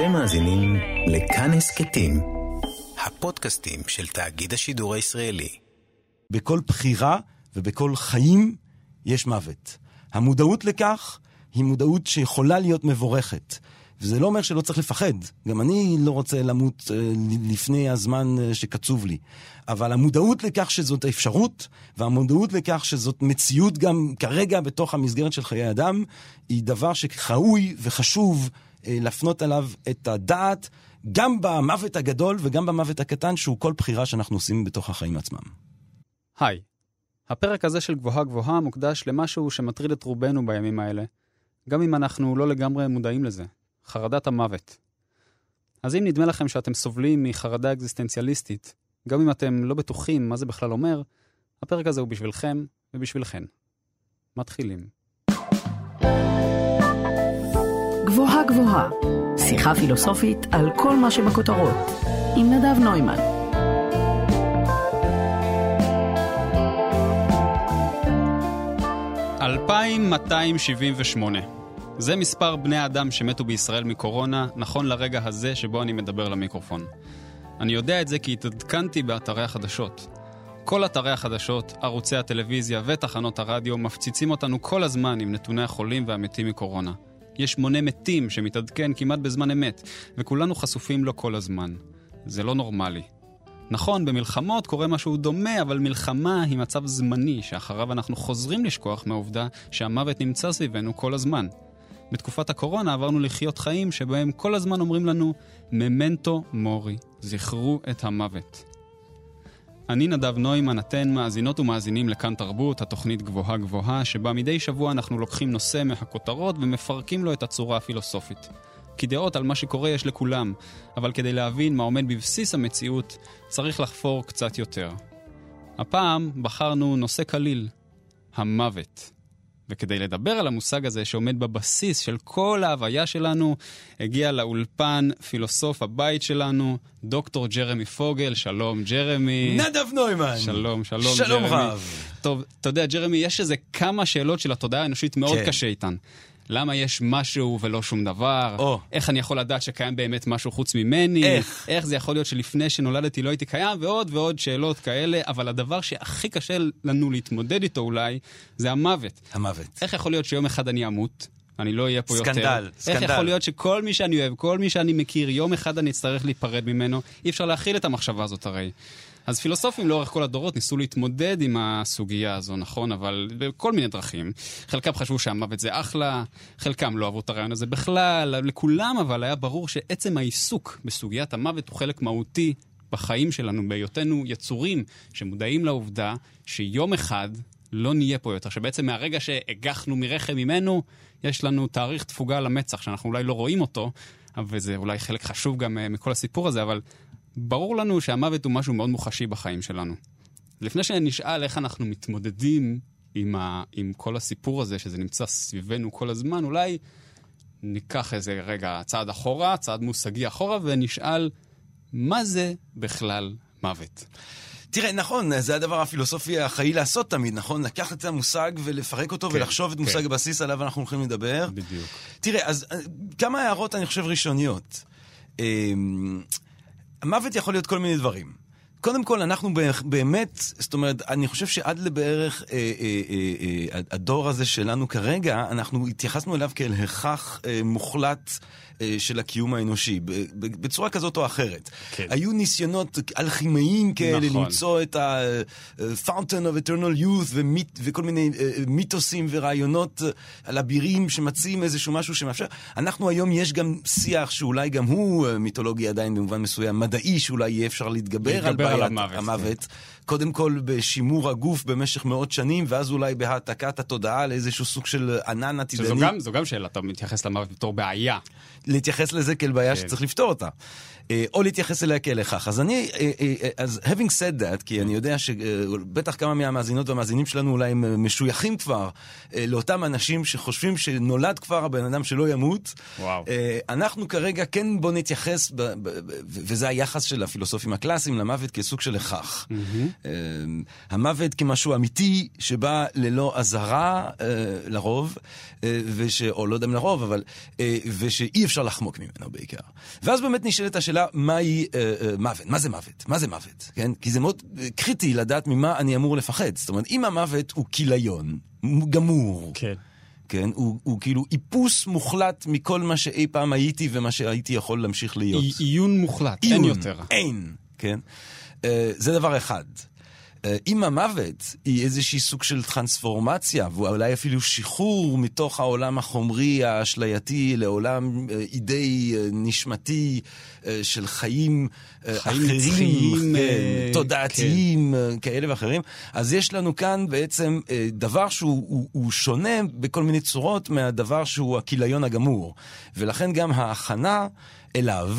אתם מאזינים לכאן הסכתים, הפודקאסטים של תאגיד השידור הישראלי. בכל בחירה ובכל חיים יש מוות. המודעות לכך היא מודעות שיכולה להיות מבורכת. וזה לא אומר שלא צריך לפחד. גם אני לא רוצה למות אה, לפני הזמן אה, שקצוב לי. אבל המודעות לכך שזאת האפשרות, והמודעות לכך שזאת מציאות גם כרגע בתוך המסגרת של חיי אדם, היא דבר שראוי וחשוב להפנות עליו את הדעת, גם במוות הגדול וגם במוות הקטן, שהוא כל בחירה שאנחנו עושים בתוך החיים עצמם. היי, הפרק הזה של גבוהה גבוהה מוקדש למשהו שמטריד את רובנו בימים האלה, גם אם אנחנו לא לגמרי מודעים לזה, חרדת המוות. אז אם נדמה לכם שאתם סובלים מחרדה אקזיסטנציאליסטית, גם אם אתם לא בטוחים מה זה בכלל אומר, הפרק הזה הוא בשבילכם ובשבילכן. מתחילים. גבוהה גבוהה, שיחה פילוסופית על כל מה שבכותרות, עם נדב נוימן. אלפיים מאתיים שבעים ושמונה. זה מספר בני האדם שמתו בישראל מקורונה, נכון לרגע הזה שבו אני מדבר למיקרופון. אני יודע את זה כי התעדכנתי באתרי החדשות. כל אתרי החדשות, ערוצי הטלוויזיה ותחנות הרדיו מפציצים אותנו כל הזמן עם נתוני החולים והמתים מקורונה. יש מונה מתים שמתעדכן כמעט בזמן אמת, וכולנו חשופים לו כל הזמן. זה לא נורמלי. נכון, במלחמות קורה משהו דומה, אבל מלחמה היא מצב זמני, שאחריו אנחנו חוזרים לשכוח מהעובדה שהמוות נמצא סביבנו כל הזמן. בתקופת הקורונה עברנו לחיות חיים שבהם כל הזמן אומרים לנו, ממנטו מורי, זכרו את המוות. אני נדב נוימן, אתן מאזינות ומאזינים לכאן תרבות, התוכנית גבוהה גבוהה, שבה מדי שבוע אנחנו לוקחים נושא מהכותרות ומפרקים לו את הצורה הפילוסופית. כי דעות על מה שקורה יש לכולם, אבל כדי להבין מה עומד בבסיס המציאות, צריך לחפור קצת יותר. הפעם בחרנו נושא קליל, המוות. וכדי לדבר על המושג הזה שעומד בבסיס של כל ההוויה שלנו, הגיע לאולפן פילוסוף הבית שלנו, דוקטור ג'רמי פוגל. שלום, ג'רמי. נדב נוימן. שלום, שלום, שלום ג'רמי. רב. טוב, אתה יודע, ג'רמי, יש איזה כמה שאלות של התודעה האנושית מאוד כן. קשה איתן. למה יש משהו ולא שום דבר? או. איך אני יכול לדעת שקיים באמת משהו חוץ ממני? איך? איך זה יכול להיות שלפני שנולדתי לא הייתי קיים? ועוד ועוד שאלות כאלה, אבל הדבר שהכי קשה לנו להתמודד איתו אולי, זה המוות. המוות. איך יכול להיות שיום אחד אני אמות? אני לא אהיה פה יותר. סקנדל, איך סקנדל. יכול להיות שכל מי שאני אוהב, כל מי שאני מכיר, יום אחד אני אצטרך להיפרד ממנו? אי אפשר להכיל את המחשבה הזאת הרי. אז פילוסופים לאורך כל הדורות ניסו להתמודד עם הסוגיה הזו, נכון? אבל בכל מיני דרכים. חלקם חשבו שהמוות זה אחלה, חלקם לא אהבו את הרעיון הזה בכלל, לכולם אבל היה ברור שעצם העיסוק בסוגיית המוות הוא חלק מהותי בחיים שלנו, בהיותנו יצורים שמודעים לעובדה שיום אחד לא נהיה פה יותר, שבעצם מהרגע שהגחנו מרחם ממנו, יש לנו תאריך תפוגה למצח, שאנחנו אולי לא רואים אותו, וזה אולי חלק חשוב גם אה, מכל הסיפור הזה, אבל ברור לנו שהמוות הוא משהו מאוד מוחשי בחיים שלנו. לפני שנשאל איך אנחנו מתמודדים עם, ה, עם כל הסיפור הזה, שזה נמצא סביבנו כל הזמן, אולי ניקח איזה רגע צעד אחורה, צעד מושגי אחורה, ונשאל, מה זה בכלל מוות? תראה, נכון, זה הדבר הפילוסופי החיים לעשות תמיד, נכון? לקחת את המושג ולפרק אותו כן, ולחשוב את כן. מושג הבסיס עליו אנחנו הולכים לדבר. בדיוק. תראה, אז אה, כמה הערות, אני חושב, ראשוניות. המוות יכול להיות כל מיני דברים. קודם כל, אנחנו באמת, זאת אומרת, אני חושב שעד לבערך אה, אה, אה, אה, הדור הזה שלנו כרגע, אנחנו התייחסנו אליו כאל הכרח אה, מוחלט של הקיום האנושי, בצורה כזאת או אחרת. כן. היו ניסיונות אלכימאיים כאלה נכון. למצוא את ה-Fountain of Eternal Youth ומיט, וכל מיני אה, מיתוסים ורעיונות אה, על אבירים שמציעים איזשהו משהו שמאפשר. אנחנו היום, יש גם שיח שאולי גם הוא אה, מיתולוגי עדיין במובן מסוים, מדעי, שאולי יהיה אפשר להתגבר, על להתגבר על בעיית המוות, כן. קודם כל בשימור הגוף במשך מאות שנים, ואז אולי בהעתקת התודעה לאיזשהו סוג של ענן עתידני. שזו גם, זו גם שאלה, אתה מתייחס למוות בתור בעיה. להתייחס לזה כאל בעיה כן. שצריך לפתור אותה. אה, או להתייחס אליה כאל הכרח. אז אני, אה, אה, אז having said that, כי אני יודע שבטח כמה מהמאזינות והמאזינים שלנו אולי הם משויכים כבר לאותם אנשים שחושבים שנולד כבר הבן אדם שלא ימות. וואו. אנחנו כרגע כן בוא נתייחס, וזה היחס של הפילוסופים הקלאסיים למוות כסוג של הכרח. אה, המוות כמשהו אמיתי שבא ללא אזהרה לרוב, וש, או לא יודע אם לרוב, אבל, ושאי אפשר לחמוק ממנו בעיקר. ואז באמת נשאלת השאלה, מהי אה, אה, מוות? מה זה מוות? מה זה מוות? כן? כי זה מאוד אה, קריטי לדעת ממה אני אמור לפחד. זאת אומרת, אם המוות הוא כיליון, גמור, כן. כן? הוא, הוא כאילו איפוס מוחלט מכל מה שאי פעם הייתי ומה שהייתי יכול להמשיך להיות. עיון מוחלט, אין עיון, יותר. אין, כן? אה, זה דבר אחד. אה, אם המוות היא איזושהי סוג של טרנספורמציה, ואולי אפילו שחרור מתוך העולם החומרי האשלייתי לעולם אה, אידאי אה, נשמתי של חיים, חיים אחרים, נצחיים, כן, תודעתיים אה, כאלה ואחרים, אז יש לנו כאן בעצם דבר שהוא הוא, הוא שונה בכל מיני צורות מהדבר שהוא הכיליון הגמור. ולכן גם ההכנה אליו,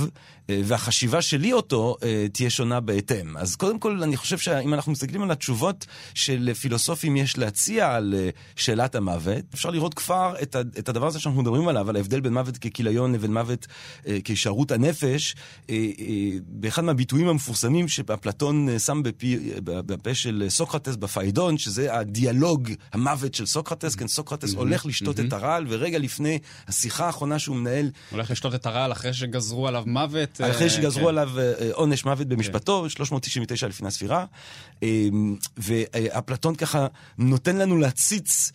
והחשיבה שלי אותו אה, תהיה שונה בהתאם. אז קודם כל, אני חושב שאם אנחנו מסתכלים על התשובות של פילוסופים יש להציע על אה, שאלת המוות, אפשר לראות כבר את, הדבר הזה שאנחנו מדברים עליו, על ההבדל בין מוות ככיליון לבין מוות אה, כהישארות הנפש, אה, אה, באחד מהביטויים המפורסמים שאפלטון אה, שם בפי, בפה של סוקרטס בפיידון, שזה הדיאלוג, המוות של סוקרטס, כן, סוקרטס הולך לשתות את הרעל, ורגע לפני השיחה האחרונה שהוא מנהל הולך לשתות את הרעל אחרי שגזרו עליו מוות. אחרי אה, שגזרו כן. עליו אה, אה, עונש מוות במשפטו, 399 לפני הספירה. אה, ואפלטון ככה נותן לנו להציץ,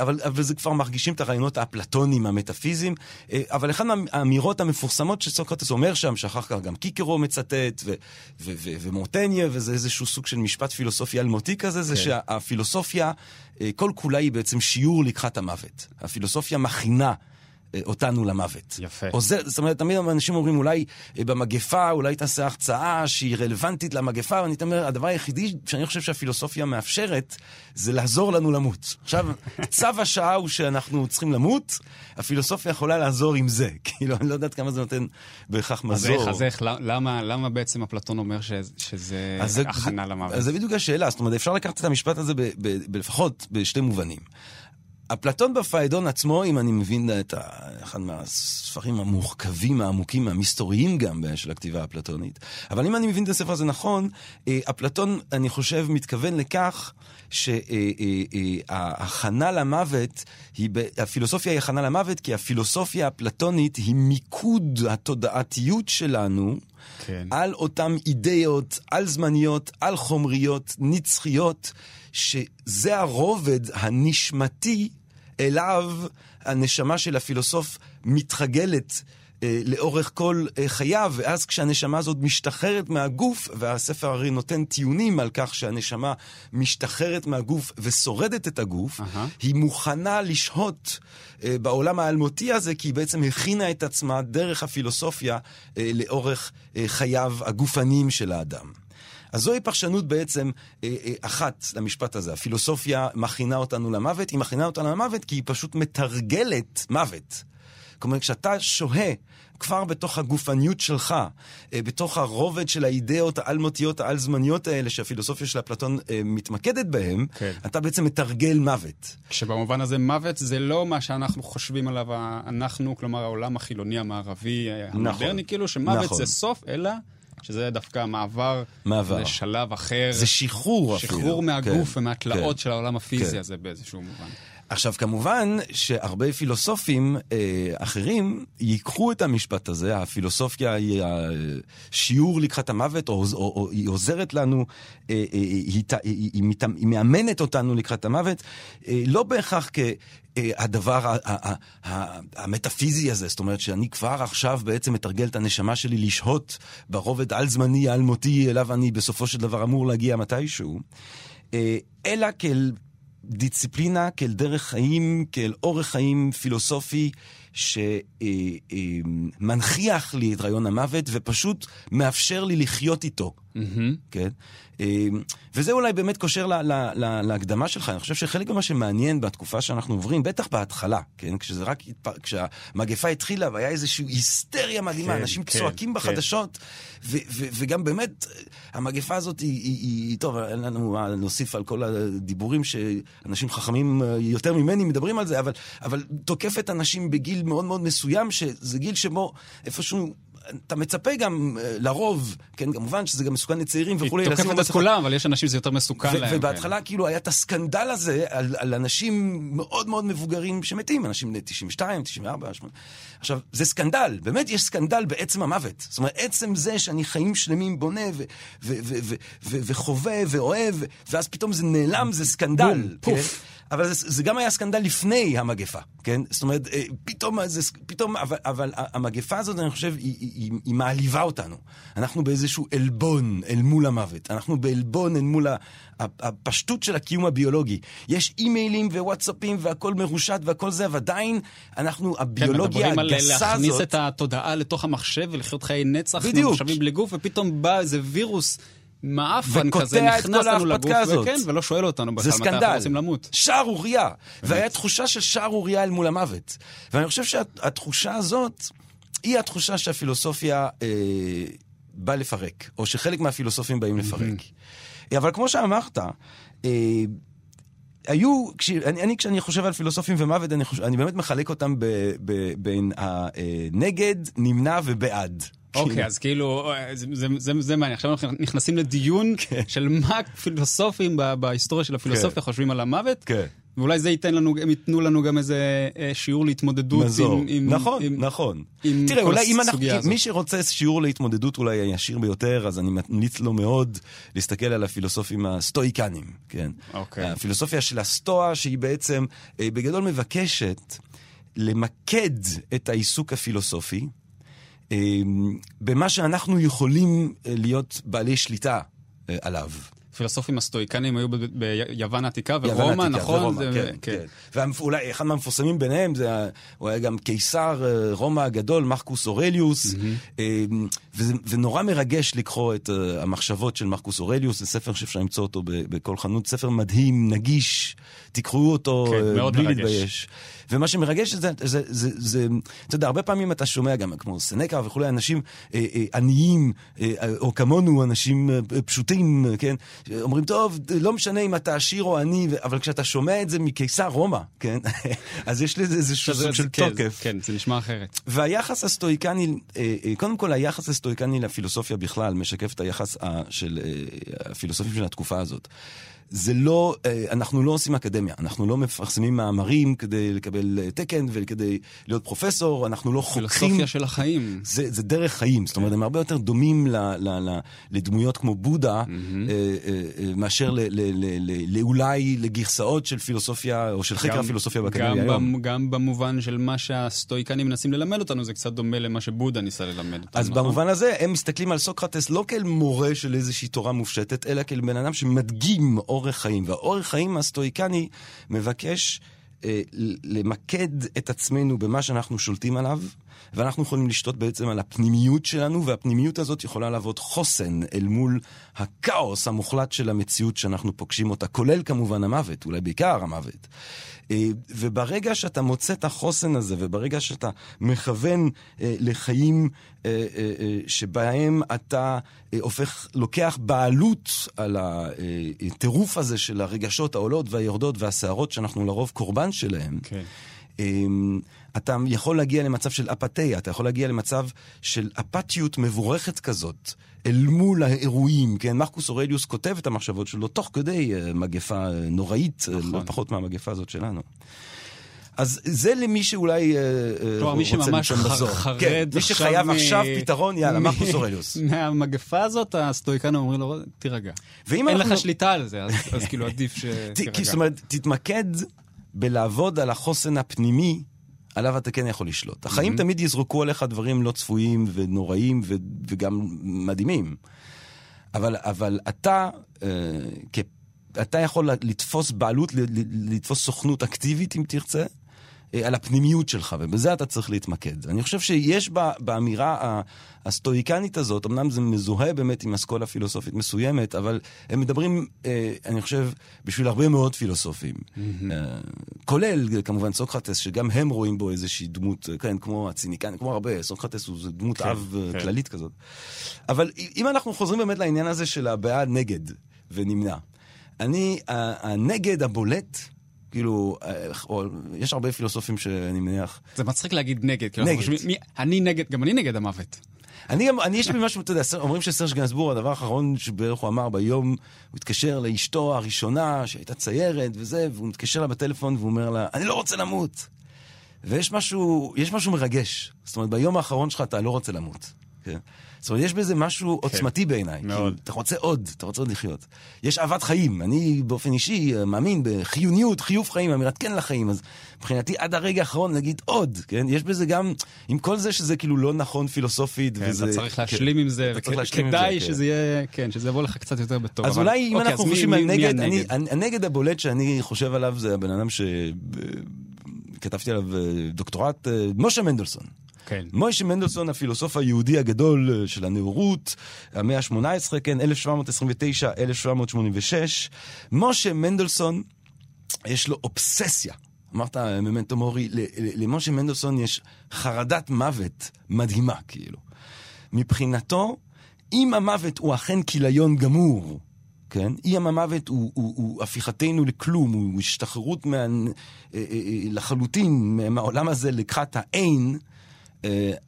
אבל, אבל זה כבר מרגישים את הרעיונות האפלטוניים, המטאפיזיים. אבל אחת מהאמירות המפורסמות שסוקרטס אומר שם, שאחר כך גם קיקרו מצטט, ו- ו- ו- ומורטניה, וזה איזשהו סוג של משפט פילוסופי אלמותי כזה, זה כן. שהפילוסופיה, אה, כל כולה היא בעצם שיעור לקראת המוות. הפילוסופיה מכינה. אה, אותנו למוות. יפה. עוזר, זאת אומרת, תמיד אנשים אומרים, אולי אה, במגפה, אולי תעשה החצאה שהיא רלוונטית למגפה, ואני אומר, הדבר היחידי שאני חושב שהפילוסופיה מאפשרת, זה לעזור לנו למות. עכשיו, צו השעה הוא שאנחנו צריכים למות, הפילוסופיה יכולה לעזור עם זה. כאילו, אני לא יודעת כמה זה נותן בהכרח אז מזור. איך, אז איך, למה, למה בעצם אפלטון אומר ש, שזה אז זה- הכנה זה- למוות? אז זה בדיוק השאלה, זאת אומרת, אפשר לקחת את המשפט הזה ב, ב, ב, לפחות בשתי מובנים. אפלטון בפיידון עצמו, אם אני מבין את ה... אחד מהספרים המורכבים, העמוקים, המסתוריים גם של הכתיבה האפלטונית, אבל אם אני מבין את הספר הזה נכון, אה, אפלטון, אני חושב, מתכוון לכך שההכנה למוות, היא. הפילוסופיה היא הכנה למוות, כי הפילוסופיה האפלטונית היא מיקוד התודעתיות שלנו. כן. על אותן אידאות, על זמניות, על חומריות, נצחיות, שזה הרובד הנשמתי אליו הנשמה של הפילוסוף מתרגלת. אה, לאורך כל אה, חייו, ואז כשהנשמה הזאת משתחררת מהגוף, והספר הרי נותן טיעונים על כך שהנשמה משתחררת מהגוף ושורדת את הגוף, אהה. היא מוכנה לשהות אה, בעולם האלמותי הזה, כי היא בעצם הכינה את עצמה דרך הפילוסופיה לאורך חייו הגופניים של האדם. אז זוהי פרשנות בעצם אה, אה, אחת למשפט הזה. הפילוסופיה מכינה אותנו למוות, היא מכינה אותנו למוות כי היא פשוט מתרגלת מוות. כלומר, כשאתה שוהה כבר בתוך הגופניות שלך, אה, בתוך הרובד של האידאות האלמותיות העל-זמניות האלה שהפילוסופיה של אפלטון אה, מתמקדת בהם, כן. אתה בעצם מתרגל מוות. כשבמובן הזה מוות זה לא מה שאנחנו חושבים עליו, אנחנו, כלומר העולם החילוני המערבי אה, המודרני, כאילו שמוות נכון. זה סוף, אלא שזה דווקא מעבר, מעבר. לשלב אחר. זה שחרור אפילו. שחרור מהגוף כן, ומהתלאות כן. של העולם הפיזי כן. הזה באיזשהו מובן. עכשיו, כמובן שהרבה פילוסופים אה, אחרים ייקחו את המשפט הזה, הפילוסופיה היא השיעור לקראת המוות, או, או, או היא עוזרת לנו, אה, אה, היא, ת- היא, היא, מת- היא מאמנת אותנו לקראת המוות, אה, לא בהכרח כ... אה, הדבר המטאפיזי הזה, זאת אומרת שאני כבר עכשיו בעצם מתרגל את הנשמה שלי לשהות ברובד על-זמני, על-מותי, אליו אני בסופו של דבר אמור להגיע מתישהו, אה, אלא כאל דיסציפלינה, כאל דרך חיים, כאל אורח חיים פילוסופי שמנכיח לי את רעיון המוות ופשוט מאפשר לי לחיות איתו. כן? אה, וזה אולי באמת קושר ל- ל- ל- להקדמה שלך. אני חושב שחלק ממה שמעניין בתקופה שאנחנו עוברים, בטח בהתחלה, כן? כשזה רק, כשהמגפה התחילה והיה איזושהי היסטריה מדהימה, כן, אנשים כן, צועקים כן. בחדשות, ו- ו- וגם באמת, המגפה הזאת היא, היא, היא, טוב, אין לנו מה להוסיף על כל הדיבורים שאנשים חכמים אה, יותר ממני מדברים על זה, אבל, אבל תוקפת אנשים בגיל מאוד מאוד מסוים, שזה גיל שבו איפשהו... אתה מצפה גם, אה, לרוב, כן, כמובן שזה גם מסוכן לצעירים וכולי, היא תוקפת את. כולם, אבל יש אנשים שזה יותר מסוכן להם. ובהתחלה כאילו היה את הסקנדל הזה על, על אנשים מאוד מאוד מבוגרים שמתים, אנשים בני 92, 94, 80. עכשיו, זה סקנדל, באמת יש סקנדל בעצם המוות. זאת אומרת, עצם זה שאני חיים שלמים בונה ו- ו- ו- ו- ו- וחווה ואוהב, ואז פתאום זה נעלם, זה סקנדל. בום, פוף. כן? אבל זה, זה גם היה סקנדל לפני המגפה, כן? זאת אומרת, אה, פתאום, זה, פתאום אבל, אבל המגפה הזאת, אני חושב, היא, היא, היא, מעליבה אותנו. אנחנו באיזשהו עלבון אל מול המוות. אנחנו בעלבון אל מול הפשטות של הקיום הביולוגי. יש אימיילים ווואטסאפים והכל מרושת והכל זה, ועדיין אנחנו, כן, הביולוגיה מדברים על הגסה להכניס הזאת... את התודעה לתוך המחשב ולחיות חיי נצח בדיוק. ממוחשבים בלי גוף, ופתאום בא איזה וירוס מעפן כזה, נכנס לנו לגוף, הזאת. וכן, ולא שואל אותנו בכלל מתי אנחנו. רוצים למות. שערורייה. והיה תחושה של שערורייה אל מול המוות. ואני חושב שהתחושה הזאת, היא התחושה שהפילוסופיה אה, באה לפרק, או שחלק מהפילוסופים באים לפרק. אבל כמו שאמרת, אה, היו, כש, אני, אני כשאני חושב על פילוסופים ומוות, אני, חושב, אני באמת מחלק אותם ב, ב, בין הנגד, נמנע ובעד. אוקיי, אז כאילו, זה- מעניין. עכשיו אנחנו נכנסים לדיון כן. של מה פילוסופים בהיסטוריה של הפילוסופיה חושבים על המוות. כן. ואולי זה ייתן לנו, הם ייתנו לנו גם איזה אה, שיעור להתמודדות מזור. עם... עם- נכון, עם- נכון. עם תראה, כל אולי אם אנחנו, הזאת. מי שרוצה שיעור להתמודדות אולי הישיר ביותר, אז אני ממליץ לו מאוד להסתכל על הפילוסופים הסטואיקנים, כן? אוקיי. הפילוסופיה של הסטואה, שהיא בעצם אה, בגדול מבקשת למקד את העיסוק הפילוסופי במה שאנחנו יכולים אה, להיות בעלי שליטה אה, עליו. הפילוסופים הסטואיקנים היו ביוון העתיקה ורומא, נכון? ורומא, זה- כן, כן. ואולי אחד מהמפורסמים ביניהם, זה, הוא היה גם קיסר אה, רומא הגדול, מרקוס אורליוס, אה, וזה, ונורא מרגש לקרוא את אה, המחשבות של מרקוס אורליוס, זה ספר שאפשר למצוא אותו בכל חנות, ספר מדהים, נגיש, תקראו אותו כן, אה, מאוד בלי. להתבייש. ומה שמרגש זה, זה, זה, זה, אתה יודע, הרבה פעמים אתה שומע גם, כמו סנקה וכולי, אנשים אה, אה, עניים, אה, או כמונו, אנשים אה, פשוטים, כן, אומרים, טוב, לא משנה אם אתה עשיר או עני, אבל כשאתה שומע את זה מקיסר רומא, כן, אז יש לזה איזשהו סוג של כן, תוקף. כן, זה נשמע אחרת. והיחס הסטואיקני, אה, אה, קודם כל היחס הסטואיקני לפילוסופיה בכלל משקף את היחס של אה, הפילוסופים של התקופה הזאת. זה לא, אה, אנחנו לא עושים אקדמיה, אנחנו לא מפרסמים מאמרים כדי לקבל אה, תקן וכדי להיות פרופסור, אנחנו לא חוקרים. פילוסופיה של החיים. זה, זה דרך חיים, זאת אומרת, הם הרבה יותר דומים ל, ל, ל, לדמויות כמו בודה, אה, מאשר ל, ל, ל, ל, לאולי לגרסאות של פילוסופיה, או של חקר הפילוסופיה גם באקדמיה היום. גם במובן של מה שהסטואיקנים מנסים ללמד אותנו, זה קצת דומה למה שבודה ניסה ללמד אותנו. אז נכון? במובן הזה, הם מסתכלים על סוקרטס לא כאל מורה של איזושהי תורה מופשטת, אלא כאל בן אדם שמדגים אורח חיים. והאורח חיים הסטואיקני מבקש אה, למקד את עצמנו במה שאנחנו שולטים עליו, ואנחנו יכולים לשתות בעצם על הפנימיות שלנו, והפנימיות הזאת יכולה להוות חוסן אל מול הכאוס המוחלט של המציאות שאנחנו פוגשים אותה, כולל כמובן המוות, אולי בעיקר המוות. אה, וברגע שאתה מוצא את החוסן הזה, וברגע שאתה מכוון אה, לחיים אה, שבהם אתה הופך, לוקח בעלות על הטירוף הזה של הרגשות העולות והיורדות והסערות שאנחנו לרוב קורבן שלהם, כן. אתה יכול להגיע למצב של אפתיה, אתה יכול להגיע למצב של אפתיות מבורכת כזאת, אל מול האירועים, כן? מרקוס אורליוס כותב את המחשבות שלו תוך כדי אה, מגפה אה, נוראית, אה, נכון. לא פחות מהמגפה הזאת שלנו. אז זה למי שאולי כלומר, מי שממש. חרד כן, מי עכשיו שחייב מ- עכשיו פתרון, יאללה, מ- מרקוס אורליוס. מהמגפה הזאת, הסטואיקנים אומרים לו, תירגע. אין אנחנו- לך שליטה על זה, אז- אז כאילו עדיף כי, זאת שתירגע. אומרת, תתמקד בלעבוד על החוסן הפנימי, עליו אתה כן יכול לשלוט. החיים תמיד יזרקו עליך דברים לא צפויים ונוראים ו- וגם מדהימים. אבל, אבל אתה, אה, כ... אתה יכול לתפוס בעלות, לתפוס סוכנות אקטיבית, אם תרצה, על הפנימיות שלך, ובזה אתה צריך להתמקד. אני חושב שיש בה, באמירה הסטואיקנית הזאת, אמנם זה מזוהה באמת עם אסכולה פילוסופית מסוימת, אבל הם מדברים, אה, אני חושב, בשביל הרבה מאוד פילוסופים. אה, כולל כמובן סוקרטס, שגם הם רואים בו איזושהי דמות, אה, כן, כמו הציניקן, כמו הרבה, סוקרטס הוא דמות כן, אב אה, כן. כללית כזאת. אבל אם אנחנו חוזרים באמת לעניין הזה של הבעד נגד ונמנע, אני, הנגד הבולט, כאילו, אה, או, יש הרבה פילוסופים שאני מניח, זה מצחיק להגיד נגד, כאילו, נגד. חושבים, מי- אני נגד, גם אני נגד המוות. אני, גם- אני יש לי משהו, אתה יודע, אומרים שסרש גנסבור, הדבר האחרון שבערך הוא אמר ביום, הוא התקשר לאשתו הראשונה, שהייתה ציירת וזה, והוא מתקשר לה בטלפון והוא אומר לה, אני לא רוצה למות. ויש משהו, יש משהו מרגש. זאת אומרת, ביום האחרון שלך אתה לא רוצה למות. כן? זאת אומרת, יש בזה משהו עוצמתי בעיניי. מאוד. אתה רוצה עוד, אתה רוצה עוד לחיות. יש אהבת חיים. אני באופן אישי אה, מאמין בחיוניות, חיוב חיים, אמירת כן לחיים. אז מבחינתי, עד הרגע האחרון נגיד עוד, כן? יש בזה גם, עם כל זה שזה כאילו לא נכון פילוסופית, כן, וזה... אתה צריך כן, להשלים עם זה, וכדאי כן. שזה יהיה, כן, שזה יבוא לך קצת יותר בטוב. אז אבל- אולי אם אוקיי, אנחנו חושבים על נגד, אני, הנגד? הבולט שאני חושב עליו זה הבן אדם שכתבתי עליו אה, דוקטורט, אה, משה מנדלסון. כן. מוישה מנדלסון, הפילוסוף היהודי הגדול אה, של הנאורות, המאה ה-18, כן, 1729, 1786. משה מנדלסון, יש לו אובססיה. אמרת, ממנטו מורי, למשה מנדלסון יש חרדת מוות מדהימה, כאילו. מבחינתו, אם המוות הוא אכן כיליון גמור, כן? אם המוות הוא, הוא, הוא הפיכתנו לכלום, הוא השתחררות מה, אה, אה, אה, לחלוטין מהעולם הזה לקחת האין, אה,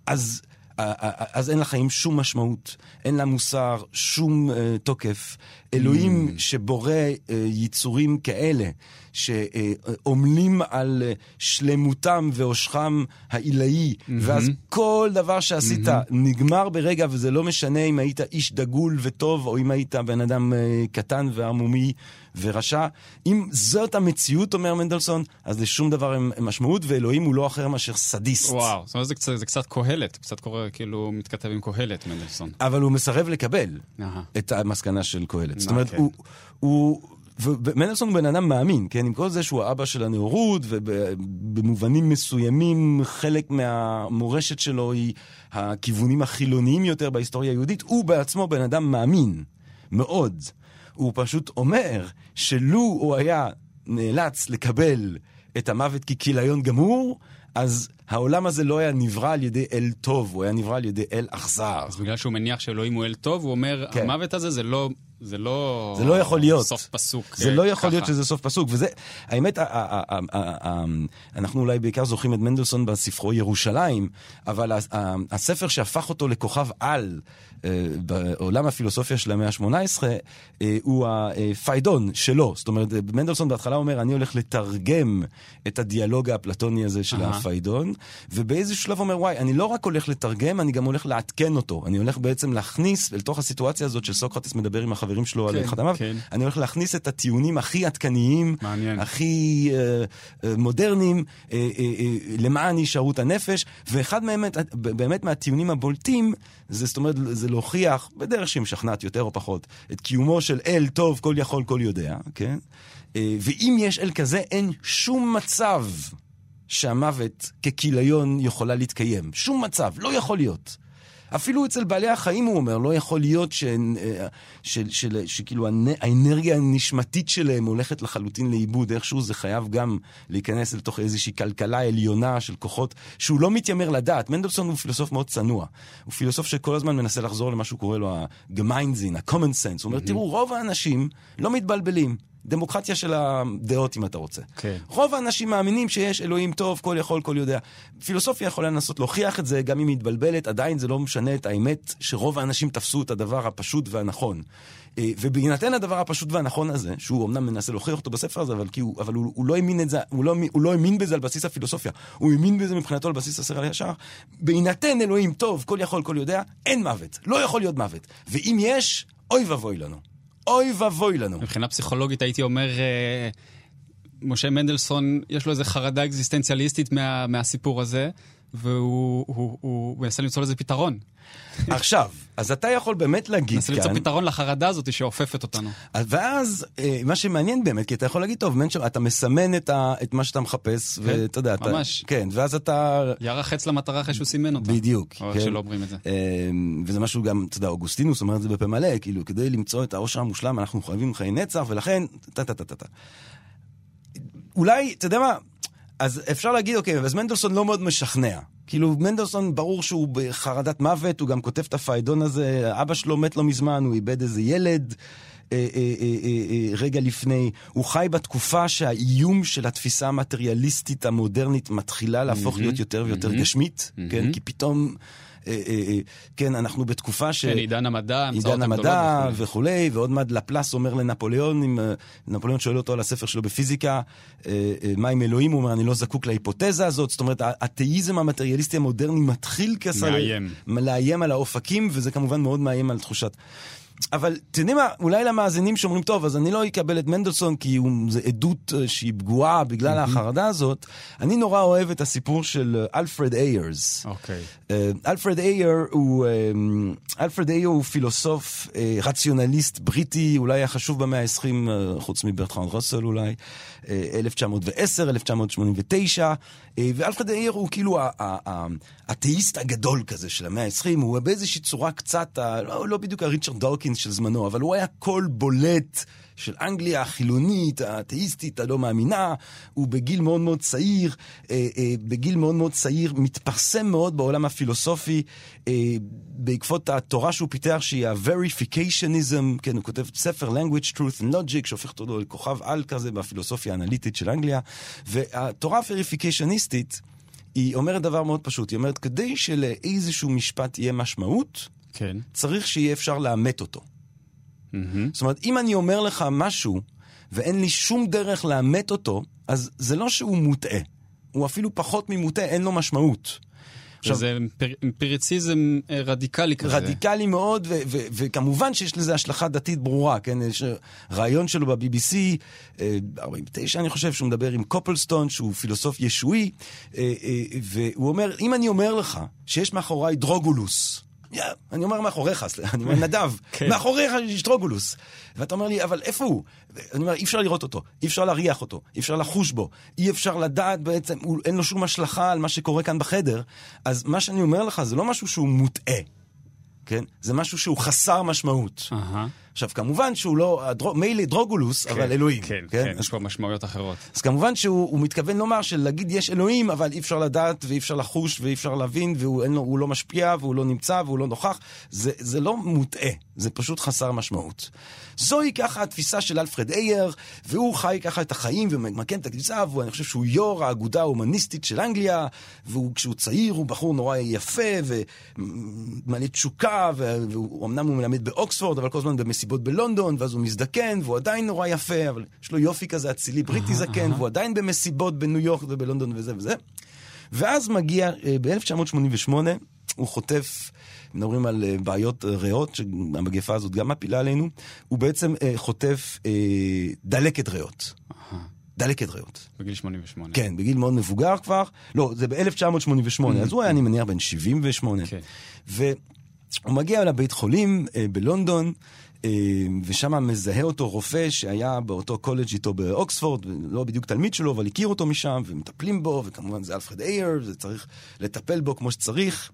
אז, אה, אה, אז אין לחיים שום משמעות, אין לה מוסר, שום אה, תוקף. אלוהים שבורא אה, יצורים כאלה, שעמלים על אה, שלמותם ועושכם העילאי, ואז כל דבר שעשית נגמר ברגע, וזה לא משנה אם היית איש דגול וטוב, או אם היית בן אדם אה, קטן וערמומי ורשע. אם זאת המציאות, אומר מנדלסון, אז לשום דבר אין משמעות, ואלוהים הוא לא אחר מאשר סדיסט. וואו, זאת אומרת, זה קצת- זה קצת קהלת, קצת קורא, כאילו, מתכתב עם קהלת, מנדלסון. אבל הוא מסרב לקבל אהה. את המסקנה של קהלת. זאת אומרת, כן. הוא... הוא ומנדלסון הוא בן אדם מאמין, כן? עם כל זה שהוא האבא של הנאורות, ובמובנים מסוימים חלק מהמורשת שלו היא הכיוונים החילוניים יותר בהיסטוריה היהודית, הוא בעצמו בן אדם מאמין, מאוד. הוא פשוט אומר שלו הוא היה נאלץ לקבל את המוות ככיליון גמור, אז העולם הזה לא היה נברא על ידי אל טוב, הוא היה נברא על ידי אל אכזר. אז בגלל שהוא מניח שאלוהים הוא אל טוב, הוא אומר, כן. המוות הזה זה לא... זה לא... זה לא יכול להיות. סוף פסוק. זה לא יכול להיות ככה. שזה סוף פסוק, וזה, האמת, אנחנו אולי בעיקר זוכרים את מנדלסון בספרו ירושלים, אבל הספר שהפך אותו לכוכב על אה, בעולם הפילוסופיה של המאה ה-18, אה, הוא הפיידון שלו. זאת אומרת, מנדלסון בהתחלה אומר, אני הולך לתרגם את הדיאלוג האפלטוני הזה של. הפיידון, ובאיזשהו שלב אומר, וואי, אני לא רק הולך לתרגם, אני גם הולך לעדכן אותו. אני הולך בעצם להכניס אל תוך הסיטואציה הזאת של סוקרטס מדבר עם החברים שלו על כן, הלכת המוות, כן. אני הולך להכניס את הטיעונים הכי עדכניים, מעניין. הכי אה, אה, מודרניים, אה, אה, אה, למען הישארות הנפש, ואחד מהם, אה, באמת מהטיעונים הבולטים, זה זאת אומרת, זה להוכיח, בדרך שהיא משכנעת יותר או פחות, את קיומו של אל טוב, כל יכול, כל יודע, כן? אה, ואם יש אל כזה, אין שום מצב שהמוות ככיליון יכולה להתקיים. שום מצב, לא יכול להיות. אפילו אצל בעלי החיים, הוא אומר, לא יכול להיות אה, שכאילו האנרגיה הנשמתית שלהם הולכת לחלוטין לאיבוד. איכשהו זה חייב גם להיכנס לתוך איזושהי כלכלה עליונה של כוחות שהוא לא מתיימר לדעת. מנדלסון הוא פילוסוף מאוד צנוע. הוא פילוסוף שכל הזמן מנסה לחזור למה שהוא קורא לו הגמיינזין, ה-common sense. הוא אומר, תראו, רוב האנשים לא מתבלבלים. דמוקרטיה של הדעות, אם אתה רוצה. כן. רוב האנשים מאמינים שיש אלוהים טוב, כל יכול, כל יודע. פילוסופיה יכולה לנסות להוכיח את זה, גם אם היא מתבלבלת, עדיין זה לא משנה את האמת שרוב האנשים תפסו את הדבר הפשוט והנכון. אה, ובהינתן הדבר הפשוט והנכון הזה, שהוא אמנם מנסה להוכיח אותו בספר הזה, אבל, כי הוא, אבל הוא, הוא, לא האמין את זה, הוא, לא, הוא לא האמין בזה על בסיס הפילוסופיה, הוא האמין בזה מבחינתו על בסיס השכל הישר. בהינתן אלוהים טוב, כל יכול, כל יודע, אין מוות. לא יכול להיות מוות. ואם יש, אוי ואבוי לנו. אוי ואבוי לנו. מבחינה פסיכולוגית הייתי אומר, אה, משה מנדלסון, יש לו איזו חרדה אקזיסטנציאליסטית מה, מהסיפור הזה, והוא הוא, הוא, הוא מנסה למצוא לזה פתרון. עכשיו, אז אתה יכול באמת להגיד מנסה למצוא כאן... פתרון לחרדה הזאת שאופפת אותנו. אז- ואז, אה, מה שמעניין באמת, כי אתה יכול להגיד, טוב, מנשר, אתה מסמן את, ה, את מה שאתה מחפש, ואתה יודע, אתה... ממש. כן, ואז אתה... ירה חץ למטרה אחרי שהוא סימן אותה. בדיוק. או כן. שלא אומרים את זה. אה, וזה משהו גם, אתה יודע, אוגוסטינוס אומר את זה בפה מלא, כאילו, כדי למצוא את העושר המושלם, אנחנו חייבים חיי נצח, ולכן, טה-טה-טה-טה. אולי, אתה יודע מה, אז אפשר להגיד, אוקיי, אז מנדלסון לא מאוד משכנע. כאילו, מנדלסון, ברור שהוא בחרדת מוות, הוא גם כותב את הפיידון הזה, אבא שלו מת לא מזמן, הוא איבד איזה ילד. אה, אה, אה, אה, אה, רגע לפני, הוא חי בתקופה שהאיום של התפיסה המטריאליסטית המודרנית מתחילה להפוך להיות יותר ויותר גשמית, כן? כי פתאום כן, אנחנו בתקופה ש... כן, עידן המדע, עידן המדע וכולי. ועוד מעט לפלס אומר לנפוליאון, אם אה, נפוליאון שואל אותו על הספר שלו בפיזיקה, אה, אה, מה עם אלוהים? הוא אומר, אני לא זקוק להיפותזה הזאת. זאת אומרת, האתאיזם המטריאליסטי המודרני מתחיל כסל... מאיים. לאיים על האופקים, וזה כמובן מאוד מאיים על תחושת... אבל אתם יודעים מה, אולי למאזינים שאומרים, טוב, אז אני לא אקבל את מנדלסון כי הוא, זה עדות אה, שהיא פגועה בגלל החרדה הזאת. אני נורא אוהב את הסיפור של אה, אלפרד איירס. אוקיי. אה, אלפרד אייר הוא, אלפרד אייר הוא פילוסוף אה, רציונליסט בריטי, אולי החשוב במאה ה-20, אה, חוץ מברטרנד רוסל אולי, אה, 1910, 1989, אה, ואלפרד אייר הוא כאילו האתאיסט הגדול כזה של המאה ה-20, הוא באיזושהי צורה קצת, ה- לא, לא בדיוק הריצ'רד דורקינס של זמנו, אבל הוא היה קול בולט. של אנגליה החילונית, האתאיסטית, הלא מאמינה, הוא בגיל מאוד מאוד צעיר, אה, אה, בגיל מאוד מאוד צעיר, מתפרסם מאוד בעולם הפילוסופי, אה, בעקבות התורה שהוא פיתח, שהיא ה-verificationism, כן, הוא כותב ספר language, truth and logic, שהופך אותו לכוכב על כזה בפילוסופיה האנליטית של אנגליה, והתורה ה-verificationisטית, היא אומרת דבר מאוד פשוט, היא אומרת, כדי שלאיזשהו משפט יהיה משמעות, כן. צריך שיהיה אפשר לאמת אותו. מהמם. זאת אומרת, אם אני אומר לך משהו ואין לי שום דרך לאמת אותו, אז זה לא שהוא מוטעה. הוא אפילו פחות ממוטעה, אין לו משמעות. עכשיו- אמפיר- אמפיריציזם אה, רדיקלי כזה. רדיקלי מאוד, ו- ו- וכמובן שיש לזה השלכה דתית ברורה, כן? יש רעיון שלו ב-BBC, אה, 49 אני חושב, שהוא מדבר עם קופלסטון, שהוא פילוסוף ישועי, אה, אה, והוא אומר, אם אני אומר לך שיש מאחוריי דרוגולוס, אני אומר מאחוריך, אני אומר נדב, כן. מאחוריך יש דרוגולוס. ואתה אומר לי, אבל איפה הוא? אני אומר, אי אפשר לראות אותו, אי אפשר להריח אותו, אי אפשר לחוש בו, אי אפשר לדעת בעצם, אין לו שום השלכה על מה שקורה כאן בחדר. אז מה שאני אומר לך זה לא משהו שהוא מוטעה, כן? זה משהו שהוא חסר משמעות. אהה. עכשיו, כמובן שהוא לא, מילא דרוגולוס, אבל כן, אלוהים. כן, כן, אז יש פה משמעויות אחרות. אז כמובן שהוא הוא מתכוון לומר שלהגיד יש אלוהים, אבל אי אפשר לדעת ואי אפשר לחוש ואי אפשר להבין, והוא לו, לא משפיע והוא לא נמצא והוא לא נוכח. זה, זה לא מוטעה, זה פשוט חסר משמעות. זוהי ככה התפיסה של אלפרד אייר, והוא חי ככה את החיים וממקם את הקדיסה, ואני חושב שהוא יו"ר האגודה ההומניסטית של אנגליה, וכשהוא צעיר הוא בחור נורא יפה ומלא תשוקה, והוא אמנם הוא מלמד באוקספורד, אבל כל הזמן במסיבות בלונדון, ואז הוא מזדקן, והוא עדיין נורא יפה, אבל יש לו יופי כזה אצילי בריטי זקן, והוא עדיין במסיבות בניו יורק ובלונדון וזה וזה. ואז מגיע, ב-1988, הוא חוטף, מדברים על אה, בעיות אה, ריאות, שהמגפה הזאת גם מפילה עלינו, הוא בעצם אה, חוטף אה, דלקת ריאות. דלקת ריאות. בגיל 88. כן, בגיל מאוד מבוגר כבר. לא, זה ב-1988, אז הוא היה, אני מניח, בן 78. כן. והוא מגיע לבית חולים אה, בלונדון, אה, ושם מזהה אותו רופא שהיה באותו קולג' איתו באוקספורד, לא בדיוק תלמיד שלו, אבל הכיר אותו משם, ומטפלים בו, וכמובן זה אלפרד אייר, זה צריך לטפל בו כמו שצריך.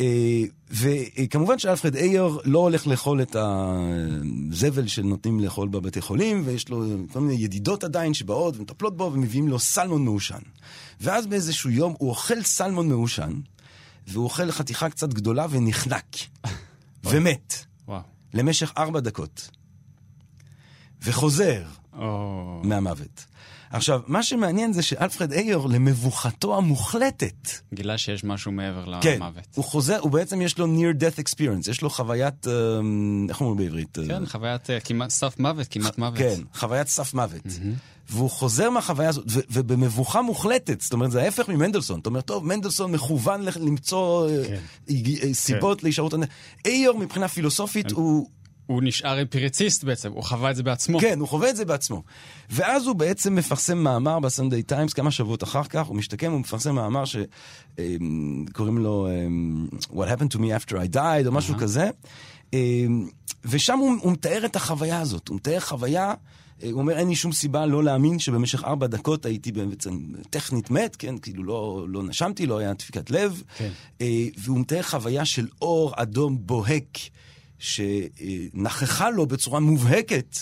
אה, וכמובן שאלפרד אייר לא הולך לאכול את הזבל שנותנים לאכול בבתי חולים, ויש לו כל מיני ידידות עדיין שבאות ומטפלות בו ומביאים לו סלמון מעושן. ואז באיזשהו יום הוא אוכל סלמון מעושן, והוא אוכל חתיכה קצת גדולה ונחנק, ומת, וואו. למשך ארבע דקות. וחוזר או... מהמוות. עכשיו, מה שמעניין זה שאלפרד אייר, למבוכתו המוחלטת, גילה שיש משהו מעבר כן, למוות. הוא חוזר, הוא בעצם יש לו near death experience, יש לו חוויית, אמ, איך אומרים בעברית? כן, חוויית אה, כמעט סף מוות, כמעט מוות. כן, חוויית סף מוות. והוא חוזר מהחוויה הזאת, ו- ובמבוכה מוחלטת, זאת אומרת, זה ההפך ממנדלסון. אתה אומר, טוב, מנדלסון מכוון למצוא אה, כן. אה, סיבות להישארות הנפש. אייר, מבחינה פילוסופית, הוא... הוא נשאר אמפיריציסט בעצם, הוא חווה את זה בעצמו. כן, הוא חווה את זה בעצמו. ואז הוא בעצם מפרסם מאמר בסנדיי טיימס כמה שבועות אחר כך, הוא משתקם, הוא מפרסם מאמר שקוראים לו אמ, What happened to me after I died, או משהו כזה. אמ, ושם הוא, הוא מתאר את החוויה הזאת, הוא מתאר חוויה... אה, הוא אומר, אין לי שום סיבה לא להאמין שבמשך ארבע דקות הייתי בעצם טכנית מת, כן? כאילו לא, לא נשמתי, לא היה דפיקת לב. כן. אה, והוא מתאר חוויה של אור אדום בוהק, שנכחה לו בצורה מובהקת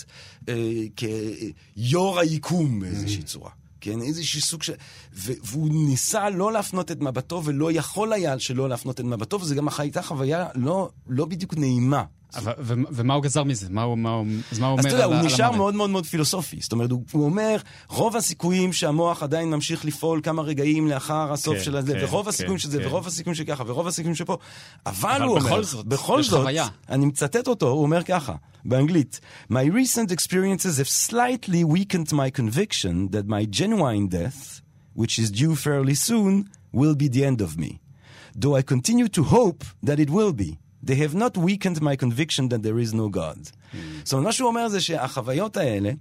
אה, כיו"ר היקום באיזושהי צורה. כן, איזשהו סוג של... והוא ניסה לא להפנות את מבטו, ולא יכול היה שלא להפנות את מבטו, וזה גם הייתה חוויה לא, לא בדיוק נעימה. ומה הוא גזר מזה? מה הוא, אז מה הוא אז אומר אתה יודע, על, הוא על נשאר המוות? מאוד מאוד מאוד פילוסופי. זאת אומרת, הוא, אומר, רוב הסיכויים שהמוח עדיין ממשיך לפעול כמה רגעים לאחר הסוף כן, של הזה, כן, ורוב הסיכויים שזה, כן. ורוב הסיכויים שככה, ורוב הסיכויים שפה. אבל, הוא בכל אומר, בכל זאת. אני מצטט אותו, הוא אומר ככה, באנגלית, My recent experiences have slightly weakened my conviction that my genuine death, which is due fairly soon, will be the end of me. Though I continue to hope that it will be. They have not weakened my conviction that there is no God. זאת אומרת, מה שהוא אומר זה שהחוויות האלה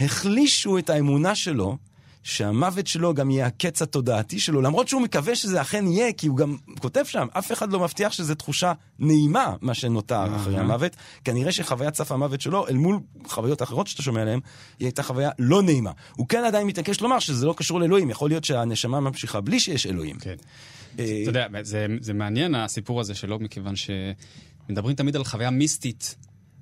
החלישו את האמונה שלו שהמוות שלו גם יהיה הקץ התודעתי שלו, למרות שהוא מקווה שזה אכן יהיה, כי הוא גם כותב שם, אף אחד לא מבטיח שזו תחושה נעימה, מה שנותר אחרי המוות. כנראה שחוויית סף המוות שלו, אל מול חוויות אחרות שאתה שומע עליהן, היא הייתה חוויה לא נעימה. הוא כן עדיין מתעקש לומר שזה לא קשור לאלוהים, יכול להיות שהנשמה ממשיכה בלי שיש אלוהים. כן. אה, אתה יודע, זה, זה מעניין הסיפור הזה שלו, מכיוון שמדברים תמיד על חוויה מיסטית,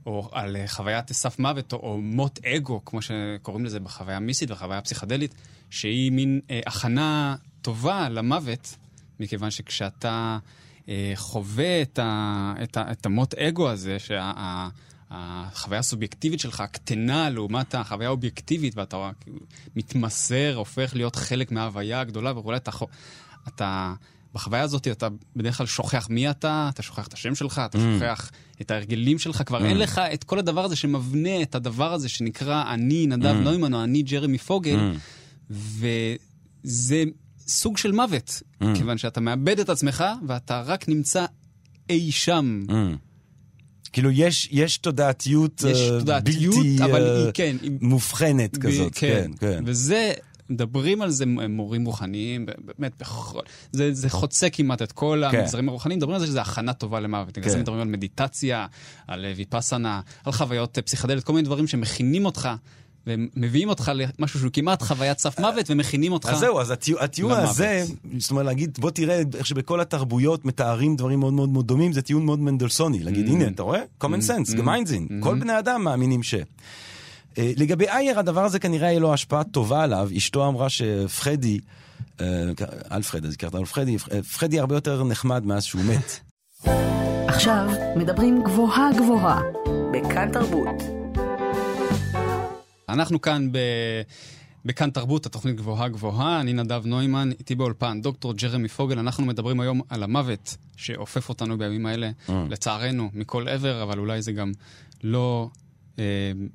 או על אה, חוויית סף מוות, או, מות אגו, כמו שקוראים לזה בחוויה מיסטית וחוויה פסיכדלית, שהיא מין אה, הכנה טובה למוות, מכיוון שכשאתה אה, חווה את, ה, את, ה, את המות אגו הזה, שה... ה- החוויה הסובייקטיבית שלך קטנה לעומת החוויה האובייקטיבית, ואתה מתמסר, הופך להיות חלק מההוויה הגדולה וכולי, אתה, אתה, בחוויה הזאת אתה בדרך כלל שוכח מי אתה, אתה שוכח את השם שלך, אתה שוכח את ההרגלים שלך, כבר אין לך את כל הדבר הזה שמבנה את הדבר הזה שנקרא אני נדב נוימן או אני ג'רמי פוגל, וזה סוג של מוות, כיוון שאתה מאבד את עצמך ואתה רק נמצא אי שם. כאילו, יש, יש תודעתיות, יש אה, תודעתיות, בלתי אבל אה, היא, כן, היא- מובחנת כזאת. כן, כן. וזה, מדברים על זה מורים רוחניים, באמת, בכל... זה, זה חוצה כמעט את כל כן. המגזרים הרוחניים, מדברים על זה שזה הכנה טובה למוות. בגלל זה כן. מדברים על מדיטציה, על אה, ויפאסנה, על חוויות אה, פסיכדליות, כל מיני דברים שמכינים אותך. ומביאים אותך למשהו שהוא כמעט חוויית סף מוות, ומכינים אותך. אז זהו, אז התיאור, התיאור. הזה, זאת אומרת, להגיד, בוא תראה איך שבכל התרבויות מתארים דברים מאוד מאוד מאוד דומים, זה טיעון מאוד מנדלסוני. להגיד, Mm. הנה, אתה רואה? common sense, Mm. גמיינזין. Mm. כל בני אדם מאמינים ש... אה, לגבי אייר, הדבר הזה כנראה יהיה לו השפעה טובה עליו. אשתו אמרה שפרדי, אה, אלפרד, אז הכרת על פרדי, אה, פרדי הרבה יותר נחמד מאז שהוא מת. עכשיו מדברים גבוהה גבוהה, בכאן תרבות. אנחנו כאן ב... בכאן תרבות, התוכנית גבוהה גבוהה, אני נדב נוימן, איתי באולפן דוקטור ג'רמי פוגל, אנחנו מדברים היום על המוות שאופף אותנו בימים האלה, לצערנו, מכל עבר, אבל אולי זה גם לא אה,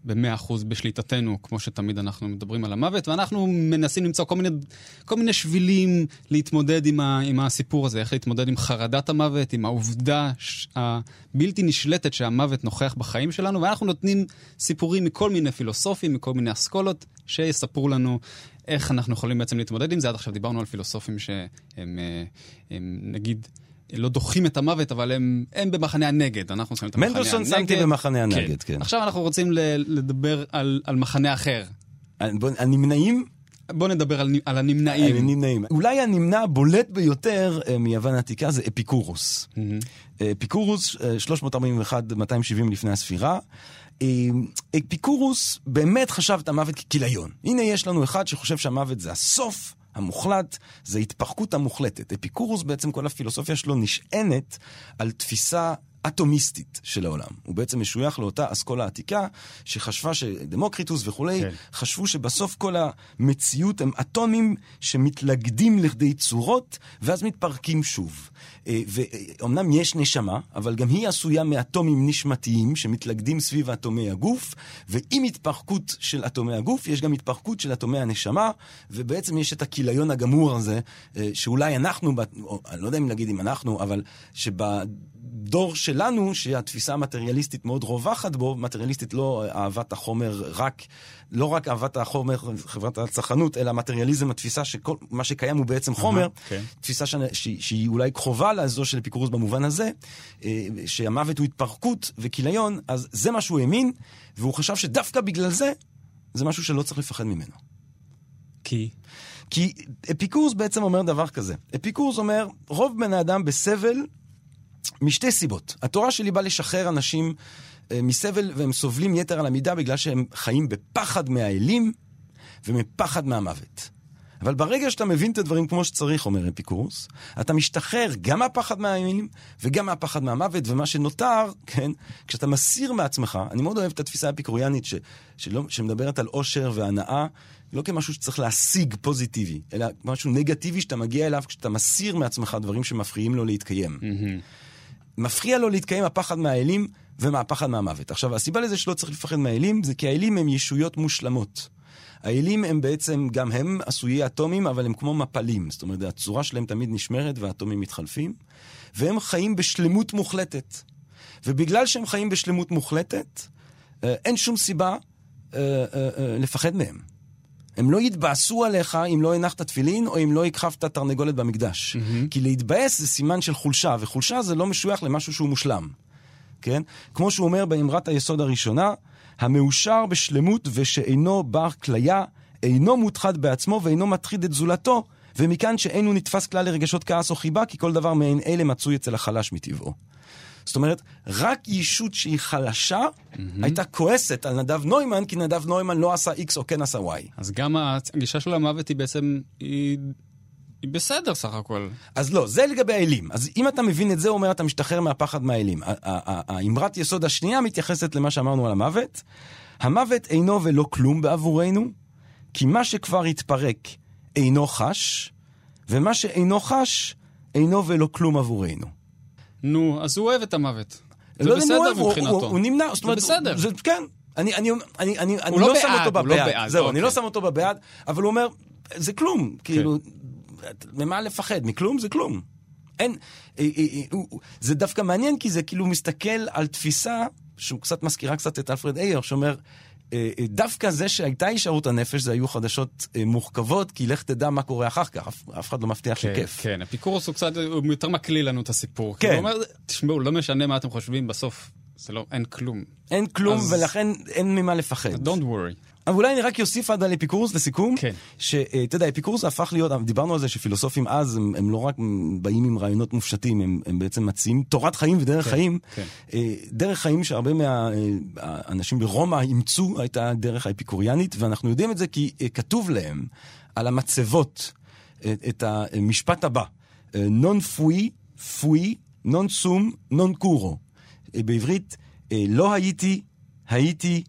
במאה אחוז בשליטתנו, כמו שתמיד אנחנו מדברים על המוות, ואנחנו מנסים למצוא כל מיני, כל מיני שבילים להתמודד עם, ה, עם הסיפור הזה, איך להתמודד עם חרדת המוות, עם העובדה הבלתי נשלטת שהמוות נוכח בחיים שלנו, ואנחנו נותנים סיפורים מכל מיני פילוסופים, מכל מיני אסכולות, שיספרו לנו איך אנחנו יכולים בעצם להתמודד עם זה. עד עכשיו דיברנו על פילוסופים שהם, אה, הם, נגיד, לא דוחים את המוות, אבל הם, הם במחנה הנגד. אנחנו שמים את המחנה הנגד. מנדלסון שמתי במחנה הנגד, כן. עכשיו אנחנו רוצים ל- לדבר על, על מחנה אחר. בוא, הנמנעים בואו נדבר על, על הנמנעים. הנמנעים. אולי הנמנע הבולט ביותר אה, מיוון העתיקה זה אפיקורוס. אה, אפיקורוס, אה, 341-270 לפני הספירה. אה, אפיקורוס באמת חשב את המוות ככיליון. הנה יש לנו אחד שחושב שהמוות זה הסוף. המוחלט זה התפרקות המוחלטת. אפיקורוס בעצם כל הפילוסופיה שלו נשענת על תפיסה אטומיסטית של העולם. הוא בעצם משוייך לאותה אסכולה עתיקה שחשבה שדמוקריטוס וכולי, כן. חשבו שבסוף כל המציאות הם אטומים שמתלכדים לכדי צורות ואז מתפרקים שוב. אה, ואומנם יש נשמה, אבל גם היא עשויה מאטומים נשמתיים שמתלכדים סביב אטומי הגוף, ועם התפרקות של אטומי הגוף יש גם התפרקות של אטומי הנשמה, ובעצם יש את הכיליון הגמור הזה, אה, שאולי אנחנו, או, אני לא יודע אם להגיד אם אנחנו, אבל שבדור שלנו, שהתפיסה המטריאליסטית מאוד רווחת בו, מטריאליסטית לא אהבת החומר רק, לא רק אהבת החומר, חברת הצרכנות, אלא מטריאליזם, התפיסה שכל מה שקיים הוא בעצם חומר, כן. תפיסה ש... שהיא אולי קרובה לזו של אפיקורוס במובן הזה, אה, שהמוות הוא התפרקות וכיליון, אז זה מה שהוא האמין, והוא חשב שדווקא בגלל זה, זה משהו שלא צריך לפחד ממנו. כי? כי אפיקורס בעצם אומר דבר כזה. אפיקורס אומר, רוב בני אדם בסבל משתי סיבות. התורה שלי באה לשחרר אנשים אה, מסבל, והם סובלים יתר על המידה בגלל שהם חיים בפחד מהאלים ומפחד מהמוות. אבל ברגע שאתה מבין את הדברים כמו שצריך, אומר אפיקורוס, אתה משתחרר גם מהפחד מהימים וגם מהפחד מהמוות, ומה שנותר, כן, כשאתה מסיר מעצמך, אני מאוד אוהב את התפיסה האפיקוריאנית ש, שלא, שמדברת על עושר והנאה, לא כמשהו שצריך להשיג פוזיטיבי, אלא משהו נגטיבי שאתה מגיע אליו כשאתה מסיר מעצמך דברים שמפריעים לו להתקיים. מפריע לו להתקיים הפחד מהאלים ומהפחד מהמוות. עכשיו, הסיבה לזה שלא צריך לפחד מהאלים, זה כי האלים הם ישויות מושלמות. האלים הם בעצם, גם הם עשויי אטומים, אבל הם כמו מפלים. זאת אומרת, הצורה שלהם תמיד נשמרת והאטומים מתחלפים, והם חיים בשלמות מוחלטת. ובגלל שהם חיים בשלמות מוחלטת, אה, אין שום סיבה אה, אה, אה, לפחד מהם. הם לא יתבאסו עליך אם לא הנחת תפילין, או אם לא הכחפת תרנגולת במקדש. Mm-hmm. כי להתבאס זה סימן של חולשה, וחולשה זה לא משוייך למשהו שהוא מושלם. כן? כמו שהוא אומר באמרת היסוד הראשונה, המאושר בשלמות ושאינו בר כליה, אינו מותחד בעצמו ואינו מטחיד את זולתו, ומכאן שאינו נתפס כלל לרגשות כעס או חיבה, כי כל דבר מעין אלה מצוי אצל החלש מטבעו. זאת אומרת, רק ישות שהיא חלשה mm-hmm. הייתה כועסת על נדב נוימן, כי נדב נוימן לא עשה X או כן עשה Y. אז גם הגישה של המוות היא בעצם, היא, היא בסדר סך הכל. אז לא, זה לגבי האלים. אז אם אתה מבין את זה, הוא אומר, אתה משתחרר מהפחד מהאלים. האמרת יסוד השנייה מתייחסת למה שאמרנו על המוות. המוות אינו ולא כלום בעבורנו, כי מה שכבר התפרק אינו חש, ומה שאינו חש אינו ולא כלום עבורנו. נו, אז הוא אוהב את המוות. זה לא בסדר אוהב, הוא- מבחינתו. הוא, הוא נמנע, זאת אומרת, בסדר. זה, כן. אני, אני, אני, אני, אני לא לא שם בעד, אותו הוא לא בבעד. בעד, זהו, אני אוקיי. לא שם אותו בבעד, אבל הוא אומר, זה כלום. כאילו, ממה לפחד? מכלום זה כלום. אין, אה, אה, אה, זה דווקא מעניין, כי זה כאילו מסתכל על תפיסה, שהוא קצת מזכירה קצת את אלפרד אייר, שאומר, דווקא זה שהייתה הישארות הנפש, זה היו חדשות מורכבות, כי לך תדע מה קורה אחר כך, אף, אף אחד לא מבטיח כן, שכיף. כן, אפיקורוס הוא קצת, הוא יותר מקליל לנו את הסיפור. כן. הוא אומר, תשמעו, לא משנה מה אתם חושבים, בסוף זה לא, אין כלום. אין כלום, אז- ולכן אין ממה לפחד. Don't worry. אבל אולי אני רק אוסיף עד על אפיקורוס לסיכום. כן. שאתה יודע, אפיקורוס הפך להיות, דיברנו על זה שפילוסופים אז, הם, הם לא רק באים עם רעיונות מופשטים, הם, הם בעצם מציעים תורת חיים ודרך כן, חיים. כן. אה, דרך חיים שהרבה מהאנשים ברומא אימצו הייתה הדרך האפיקוריאנית, ואנחנו יודעים את זה כי אה, כתוב להם על המצבות אה, את המשפט הבא, נון פוי, פוי, נון סום, נון קורו. אה, בעברית, אה, לא הייתי, הייתי,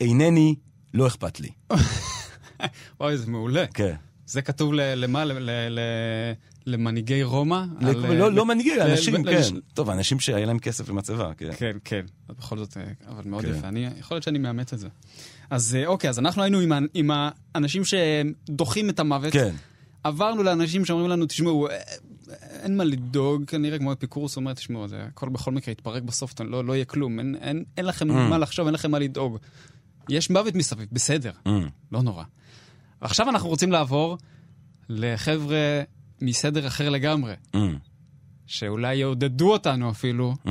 אינני, לא אכפת לי. אוי, זה מעולה. כן. זה כתוב למה? למנהיגי רומא? לא, אה, לא, מנהיגי, אנשים, כן. טוב, אנשים שהיה להם כסף ומצבה, כן. כן, כן. בכל זאת, אה, אבל מאוד כן. יפה. יכול להיות שאני מאמץ את זה. אז אה, אוקיי, אז אנחנו היינו עם, האנשים שדוחים את המוות. כן. עברנו לאנשים שאומרים לנו, תשמעו, אין מה לדאוג, כנראה כמו אפיקורוס אומר, תשמעו, זה הכל בכל מקרה יתפרק בסוף, לא, לא יהיה כלום, אין, אין, אין לכם Mm. מה לחשוב, אין לכם מה לדאוג. יש מוות מסביב, בסדר, Mm. לא נורא. עכשיו אנחנו רוצים לעבור לחבר'ה מסדר אחר לגמרי, Mm, שאולי יעודדו אותנו אפילו, mm,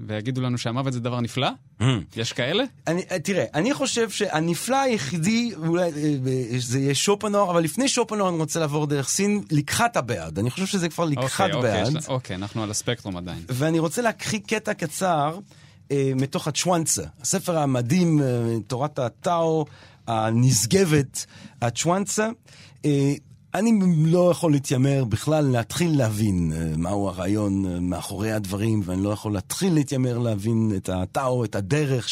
ויגידו לנו שהמוות זה דבר נפלא? mm. יש כאלה? אני, אה, תראה, אני חושב שהנפלא היחידי, אולי אה, זה יהיה שופנאור, אבל לפני שופנאור אני רוצה לעבור דרך סין, לקחת הבעד. אני חושב שזה כבר לקחת אוקיי, אוקיי, בעד. אוקיי, אנחנו על הספקטרום עדיין. ואני רוצה להקריא קטע קצר מתוך הצ'ואנסה, הספר המדהים, אה, תורת הטאו הנשגבת, הצ'ואנסה. אה, אני לא יכול להתיימר בכלל להתחיל להבין אה, מהו הרעיון אה, מאחורי הדברים, ואני לא יכול להתחיל להתיימר להבין את הטאו, את הדרך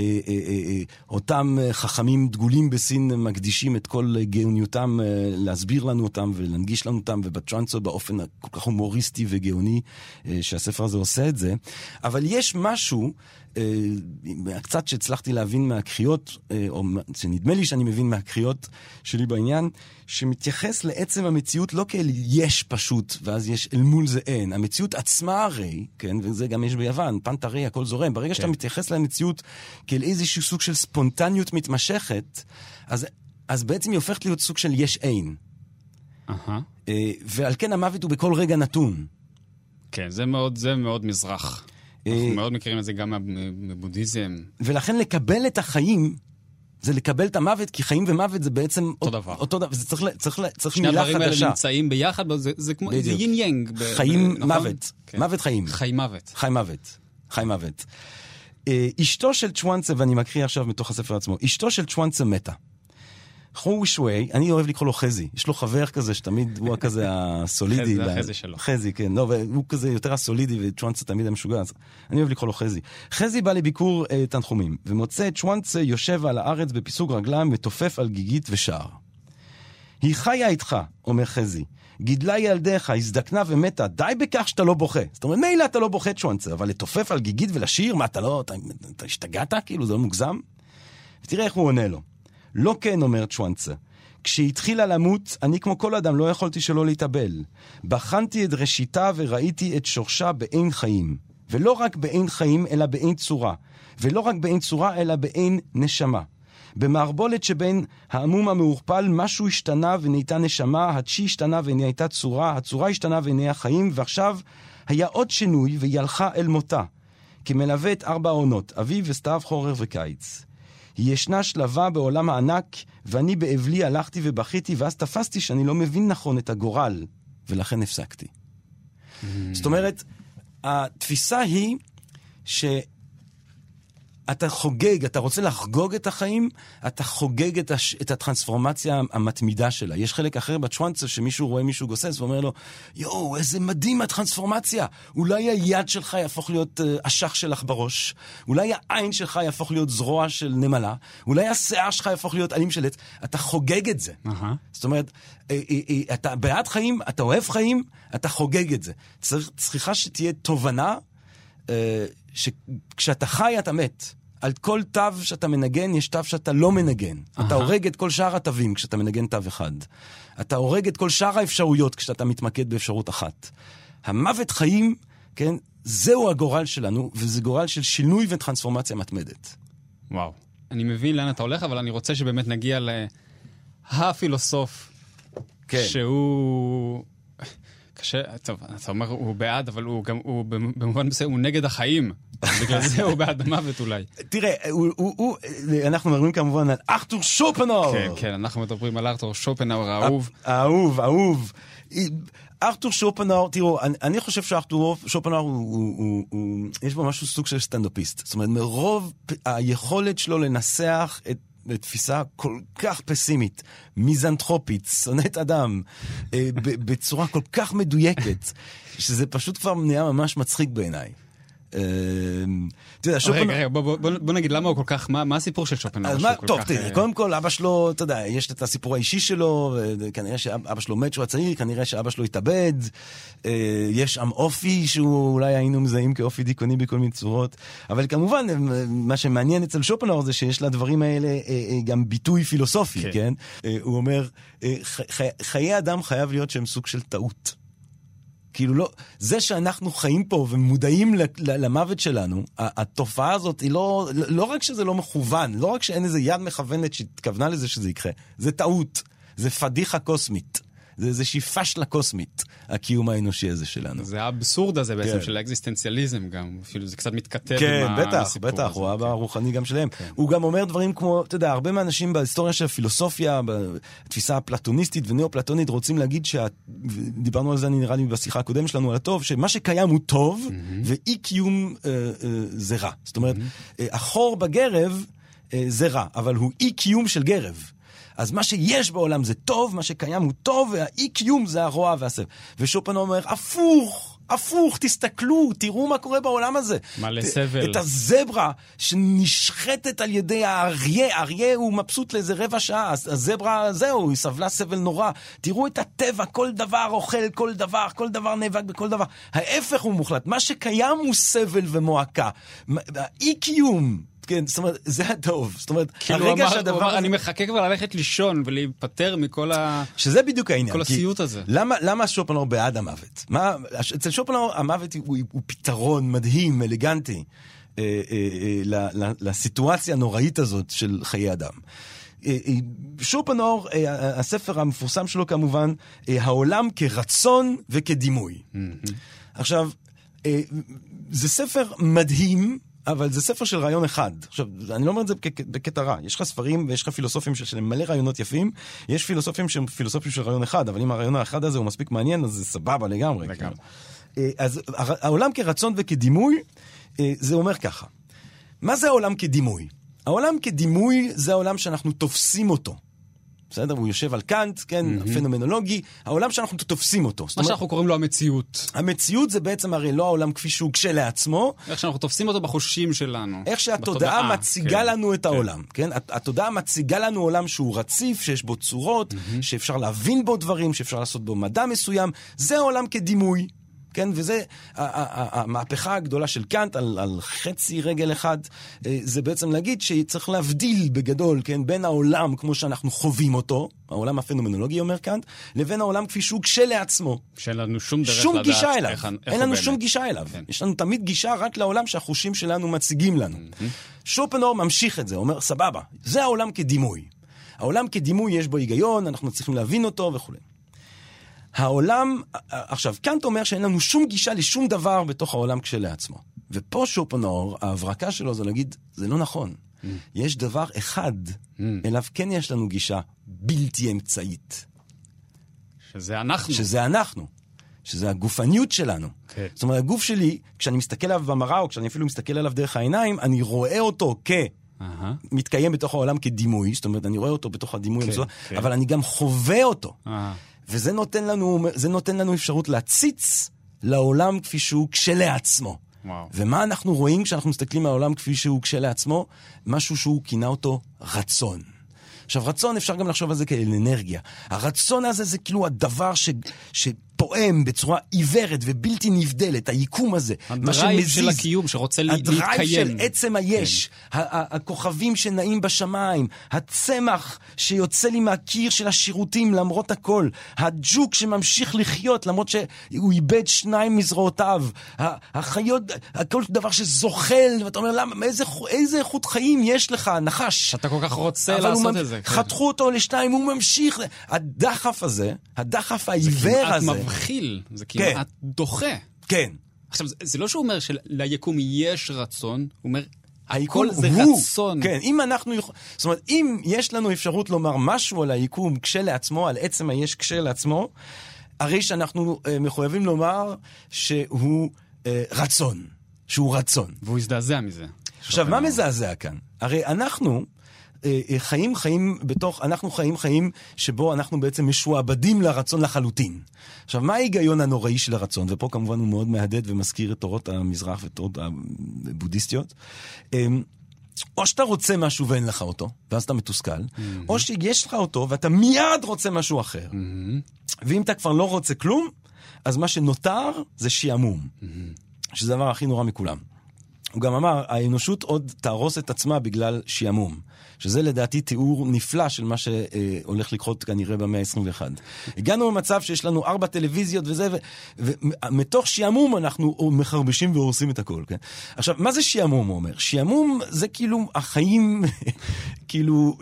שאותם חכמים דגולים בסין מקדישים את כל גאוניותם אה, להסביר לנו אותם ולהנגיש לנו אותם, ובצ'ואנסו באופן הכל כך הומוריסטי וגאוני אה, שהספר הזה עושה את זה. אבל יש משהו, אה, קצת שהצלחתי להבין מהקריאות, אה, או מה- שנדמה לי שאני מבין מהקריאות שלי בעניין, שמתייחס לעצם המציאות לא כאל יש פשוט, ואז יש אל מול זה אין. המציאות עצמה הרי, כן, וזה גם יש ביוון, פנטה רי, הכל זורם. ברגע שאתה כן. מתייחס למציאות כאל איזשהו סוג של ספונטניות מתמשכת, אז, אז בעצם היא הופכת להיות סוג של יש אין. אה, ועל כן המוות הוא בכל רגע נתון. כן, זה מאוד, זה מאוד מזרח. אה, אנחנו מאוד מכירים את זה גם מבודהיזם. ולכן לקבל את החיים, זה לקבל את המוות, כי חיים ומוות זה בעצם אותו דבר. אותו דבר, וזה צריך, ל- צריך, ל- צריך שני מילה הדברים האלה חדשה. נמצאים ביחד, זה, זה כמו, זה בדיוק. יין יאנג. ב- חיים ב- נכון? מוות, כן. מוות חיים. חיים מוות. חי מוות. חי מוות. אה, אשתו של צ'ואנסה, ואני מקריא עכשיו מתוך הספר עצמו, אשתו של צ'ואנסה מתה. חוי שווי, אני אוהב לקרוא לו חזי. יש לו חבר כזה שתמיד הוא כזה הסולידי. חזי, זה החזי שלו. חזי, כן. לא, והוא כזה יותר הסולידי וצ'ואנצה תמיד המשוגע, אז אני אוהב לקרוא לו חזי. חזי בא לביקור אה, תנחומים, ומוצא את צ'ואנצה יושב על הארץ בפיסוג רגליים, מתופף על גיגית ושר. היא חיה איתך, אומר חזי. גידלה ילדיך, הזדקנה ומתה, די בכך שאתה לא בוכה. זאת אומרת, מילא אתה לא בוכה צ'ואנצה, אבל לתופף על גיגית ולשיר, מה, אתה לא, אתה, אתה השתגעת? כאילו, זה לא מוגזם? ותראה איך הוא עונה לו. לא כן, אומר צ'ואנצה. כשהתחילה למות, אני כמו כל אדם לא יכולתי שלא להתאבל. בחנתי את ראשיתה וראיתי את שורשה באין חיים. ולא רק באין חיים, אלא באין צורה. ולא רק באין צורה, אלא באין נשמה. במערבולת שבין העמום המעורפל, משהו השתנה ונהייתה נשמה, הצ'י השתנה ונהייתה צורה, הצורה השתנה ונהיה חיים, ועכשיו היה עוד שינוי והיא הלכה אל מותה. כמלווה את ארבע העונות, אביב וסתיו, חורר וקיץ. היא ישנה שלווה בעולם הענק, ואני באבלי הלכתי ובכיתי, ואז תפסתי שאני לא מבין נכון את הגורל, ולכן הפסקתי. זאת אומרת, התפיסה היא שאתה חוגג, אתה רוצה לחגוג את החיים, אתה חוגג את, הש... את הטרנספורמציה המתמידה שלה. יש חלק אחר בצ'ואנצה שמישהו רואה מישהו גוסס ואומר לו, יואו, איזה מדהים הטרנספורמציה. אולי היד שלך יהפוך להיות uh, אשך שלך בראש, אולי העין שלך יהפוך להיות זרוע של נמלה, אולי השיער שלך יהפוך להיות עלים של עץ. אתה חוגג את זה. אהה. זאת אומרת, אה, אה, אה, אתה בעד חיים, אתה אוהב חיים, אתה חוגג את זה. צריך, צריכה שתהיה תובנה אה, שכשאתה חי אתה מת. על כל תו שאתה מנגן, יש תו שאתה לא מנגן. אתה הורג את כל שאר התווים כשאתה מנגן תו אחד. אתה הורג את כל שאר האפשרויות כשאתה מתמקד באפשרות אחת. המוות חיים, כן, זהו הגורל שלנו, וזה גורל של שינוי וטרנספורמציה מתמדת. וואו. אני מבין לאן אתה הולך, אבל אני רוצה שבאמת נגיע להפילוסוף, כן. שהוא... קשה, טוב, אתה אומר הוא בעד, אבל הוא גם, הוא במובן מסוים, הוא נגד החיים. בגלל זה הוא בעד המוות אולי. תראה, אנחנו מדברים כמובן על ארתור שופנאור. כן, כן, אנחנו מדברים על ארתור שופנאור האהוב. אהוב, אהוב. ארתור שופנאור, תראו, אני, אני חושב שארתור שופנאור, הוא, הוא, הוא, הוא, יש בו משהו סוג של סטנדאפיסט. זאת אומרת, מרוב היכולת שלו לנסח את... בתפיסה כל כך פסימית, מיזנטרופית, שונאת אדם, אה, בצורה כל כך מדויקת, שזה פשוט כבר נהיה ממש מצחיק בעיניי. אתה יודע, שופנאור... רגע, רגע, בוא נגיד למה הוא כל כך, מה הסיפור של שופנאור? טוב, תראה, קודם כל אבא שלו, אתה יודע, יש את הסיפור האישי שלו, כנראה שאבא שלו מת כשהוא הצעיר, כנראה שאבא שלו התאבד, יש שם אופי שהוא אולי היינו מזהים כאופי דיכאוני בכל מיני צורות, אבל כמובן, מה שמעניין אצל שופנאור זה שיש לדברים האלה גם ביטוי פילוסופי, כן? הוא אומר, חיי אדם חייב להיות שהם סוג של טעות. כאילו לא, זה שאנחנו חיים פה ומודעים למוות שלנו, התופעה הזאת היא לא, לא רק שזה לא מכוון, לא רק שאין איזה יד מכוונת שהתכוונה לזה שזה יקרה, זה טעות, זה פדיחה קוסמית. זה איזושהי פשלה קוסמית, הקיום האנושי הזה שלנו. זה האבסורד הזה בעצם כן. של האקזיסטנציאליזם גם, אפילו זה קצת מתכתב כן, עם בטח, הסיפור בטח, הזה. הוא האבא כן. הרוחני גם שלהם. כן. הוא גם אומר דברים כמו, אתה יודע, הרבה מהאנשים בהיסטוריה של הפילוסופיה, בתפיסה הפלטוניסטית ונאו-פלטונית, רוצים להגיד, שה... דיברנו על זה נראה לי בשיחה הקודמת שלנו על הטוב, שמה שקיים הוא טוב, Mm-hmm. ואי קיום אה, אה, זה רע. זאת אומרת, אה, החור בגרב אה, זה רע, אבל הוא אי קיום של גרב. אז מה שיש בעולם זה טוב, מה שקיים הוא טוב, והאי קיום זה הרוע והסבל. ושופן אומר, הפוך, הפוך, תסתכלו, תראו מה קורה בעולם הזה. מלא סבל. את הזברה שנשחטת על ידי האריה, האריה הוא מבסוט לאיזה רבע שעה, הזברה, זהו, היא סבלה סבל נורא. תראו את הטבע, כל דבר אוכל כל דבר, כל דבר נאבק בכל דבר. ההפך הוא מוחלט, מה שקיים הוא סבל ומועקה. האי קיום. כן, זאת אומרת, זה הטוב. זאת אומרת, כאילו הרגע הוא אמר- שהדבר הוא אמר, הזה... אני מחכה כבר ללכת לישון ולהיפטר מכל ה... שזה בדיוק העניין. כל הסיוט הזה. למה, למה שופנאור בעד המוות? מה, אצל שופנאור המוות הוא, הוא פתרון מדהים, אלגנטי, אה, אה, אה, ל- ל- לסיטואציה הנוראית הזאת של חיי אדם. אה, אה, שופנאור, אה, הספר המפורסם שלו כמובן, אה, העולם כרצון וכדימוי. עכשיו, אה, זה ספר מדהים. אבל זה ספר של רעיון אחד. עכשיו, אני לא אומר את זה בקטע רע. יש לך ספרים ויש לך פילוסופים של- של מלא רעיונות יפים, יש פילוסופים שהם פילוסופים של רעיון אחד, אבל אם הרעיון האחד הזה הוא מספיק מעניין, אז זה סבבה לגמרי. לגמרי. כאילו. אה, אז העולם כרצון וכדימוי, אה, זה אומר ככה. מה זה העולם כדימוי? העולם כדימוי זה העולם שאנחנו תופסים אותו. בסדר? הוא יושב על קאנט, כן, mm-hmm. פנומנולוגי, העולם שאנחנו תופסים אותו. מה שאנחנו קוראים לו המציאות. המציאות זה בעצם הרי לא העולם כפי שהוא כשלעצמו. איך שאנחנו תופסים אותו בחושים שלנו. איך שהתודעה בתודעה, מציגה כן, לנו את כן. העולם, כן? התודעה מציגה לנו עולם שהוא רציף, שיש בו צורות, mm-hmm. שאפשר להבין בו דברים, שאפשר לעשות בו מדע מסוים. זה העולם כדימוי. כן? וזה המהפכה הגדולה של קאנט על, על חצי רגל אחד, אה, זה בעצם להגיד שצריך להבדיל בגדול, כן? בין העולם כמו שאנחנו חווים אותו, העולם הפנומנולוגי אומר קאנט, לבין העולם כפי שהוא כשלעצמו. שאין לנו שום דרך שום לדעת גישה אליו. איך, איך אין לנו באמת. שום גישה אליו. כן. יש לנו תמיד גישה רק לעולם שהחושים שלנו מציגים לנו. Mm-hmm. שופנור ממשיך את זה, אומר, סבבה, זה העולם כדימוי. העולם כדימוי יש בו היגיון, אנחנו צריכים להבין אותו וכולי. העולם, עכשיו, קאנט אומר שאין לנו שום גישה לשום דבר בתוך העולם כשלעצמו. ופה שופנור, ההברקה שלו זה להגיד, זה לא נכון. Mm. יש דבר אחד, mm. אליו כן יש לנו גישה בלתי אמצעית. שזה אנחנו. שזה אנחנו. שזה הגופניות שלנו. Okay. כן. זאת אומרת, הגוף שלי, כשאני מסתכל עליו במראה, או כשאני אפילו מסתכל עליו דרך העיניים, אני רואה אותו כ... Uh-huh. מתקיים בתוך העולם כדימוי, זאת אומרת, אני רואה אותו בתוך הדימוי, okay, okay. כן. אבל אני גם חווה אותו. Uh-huh. וזה נותן לנו, נותן לנו אפשרות להציץ לעולם כפי שהוא כשלעצמו. וואו. ומה אנחנו רואים כשאנחנו מסתכלים על העולם כפי שהוא כשלעצמו? משהו שהוא כינה אותו רצון. עכשיו, רצון, אפשר גם לחשוב על זה כאל אנרגיה. הרצון הזה זה כאילו הדבר ש... ש... פועם בצורה עיוורת ובלתי נבדלת, היקום הזה. ה drive של הקיום שרוצה להתקיים. ה drive של עצם היש, כן. הכוכבים שנעים בשמיים, הצמח שיוצא לי מהקיר של השירותים למרות הכל, הג'וק שממשיך לחיות למרות שהוא איבד שניים מזרועותיו, החיות, כל דבר שזוחל, ואתה אומר, למה, איזה, איזה איכות חיים יש לך, נחש. אתה כל כך רוצה לעשות את זה. כן. חתכו אותו לשניים, הוא ממשיך. הדחף הזה, הדחף העיוור הזה, מבחיל, זה כמעט כן. דוחה. כן. עכשיו, זה, זה לא שהוא אומר שליקום יש רצון, הוא אומר... הכל זה הוא, רצון. כן, אם אנחנו יכולים... זאת אומרת, אם יש לנו אפשרות לומר משהו על היקום כשלעצמו, על עצם היש כשלעצמו, הרי שאנחנו uh, מחויבים לומר שהוא uh, רצון. שהוא רצון. והוא הזדעזע מזה. עכשיו, מה מזעזע כאן? הרי אנחנו... אה, אה, חיים חיים בתוך, אנחנו חיים חיים שבו אנחנו בעצם משועבדים לרצון לחלוטין. עכשיו, מה ההיגיון הנוראי של הרצון? ופה כמובן הוא מאוד מהדהד ומזכיר את תורות המזרח ותורות הבודהיסטיות. אמ, או שאתה רוצה משהו ואין לך אותו, ואז אתה מתוסכל, mm-hmm. או שיש לך אותו ואתה מיד רוצה משהו אחר. Mm-hmm. ואם אתה כבר לא רוצה כלום, אז מה שנותר זה שעמום, mm-hmm. שזה הדבר הכי נורא מכולם. הוא גם אמר, האנושות עוד תהרוס את עצמה בגלל שעמום. שזה לדעתי תיאור נפלא של מה שהולך לקרות כנראה במאה ה-21. הגענו למצב שיש לנו ארבע טלוויזיות וזה, ומתוך שעמום אנחנו מחרבשים והורסים את הכל, כן? עכשיו, מה זה שעמום, הוא אומר? שעמום זה כאילו החיים, כאילו...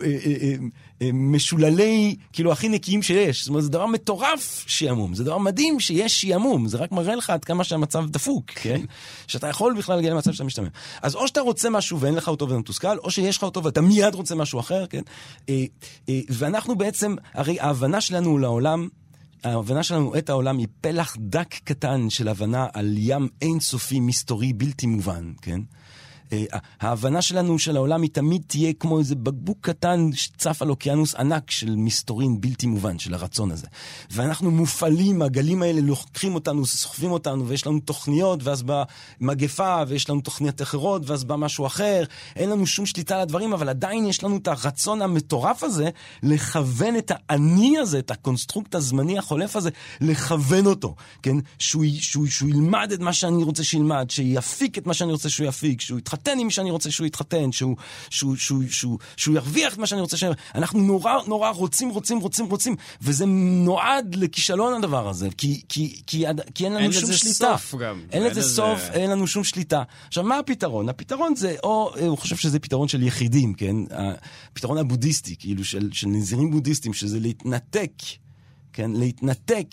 אה, משוללי, כאילו, הכי נקיים שיש. זאת אומרת, זה דבר מטורף שעמום, זה דבר מדהים שיש שעמום, זה רק מראה לך עד כמה שהמצב דפוק, כן? שאתה יכול בכלל להגיע למצב שאתה משתמם. אז או שאתה רוצה משהו ואין לך אותו ואתה מתוסכל, או שיש לך אותו ואתה מיד רוצה משהו אחר, כן? אה, אה, ואנחנו בעצם, הרי ההבנה שלנו לעולם... ההבנה שלנו את העולם היא פלח דק קטן של הבנה על ים אינסופי, מסתורי, בלתי מובן, כן? אה, ההבנה שלנו של העולם היא תמיד תהיה כמו איזה בקבוק קטן שצף על אוקיינוס ענק של מסתורין בלתי מובן, של הרצון הזה. ואנחנו מופעלים, הגלים האלה לוקחים אותנו, סוחבים אותנו, ויש לנו תוכניות, ואז באה מגפה, ויש לנו תוכניות אחרות, ואז בא משהו אחר. אין לנו שום שליטה על הדברים, אבל עדיין יש לנו את הרצון המטורף הזה לכוון את האני הזה, את ה construct הזמני החולף הזה, לכוון אותו, כן? שהוא, שהוא, שהוא ילמד את מה שאני רוצה שילמד, שיפיק את מה שאני רוצה שהוא יפיק, שהוא יתחתן. יתחתן עם מי שאני רוצה שהוא יתחתן, שהוא, שהוא, שהוא, שהוא, שהוא ירוויח את מה שאני רוצה ש... אנחנו נורא נורא רוצים, רוצים, רוצים, רוצים, וזה נועד לכישלון הדבר הזה, כי, כי, כי, כי אין לנו אין שום שליטה. סוף גם. אין לזה סוף, אין לנו שום שליטה. עכשיו, מה הפתרון? הפתרון זה, או הוא חושב שזה פתרון של יחידים, כן? הפתרון הבודהיסטי, כאילו, של, של נזירים בודהיסטים, שזה להתנתק, כן? להתנתק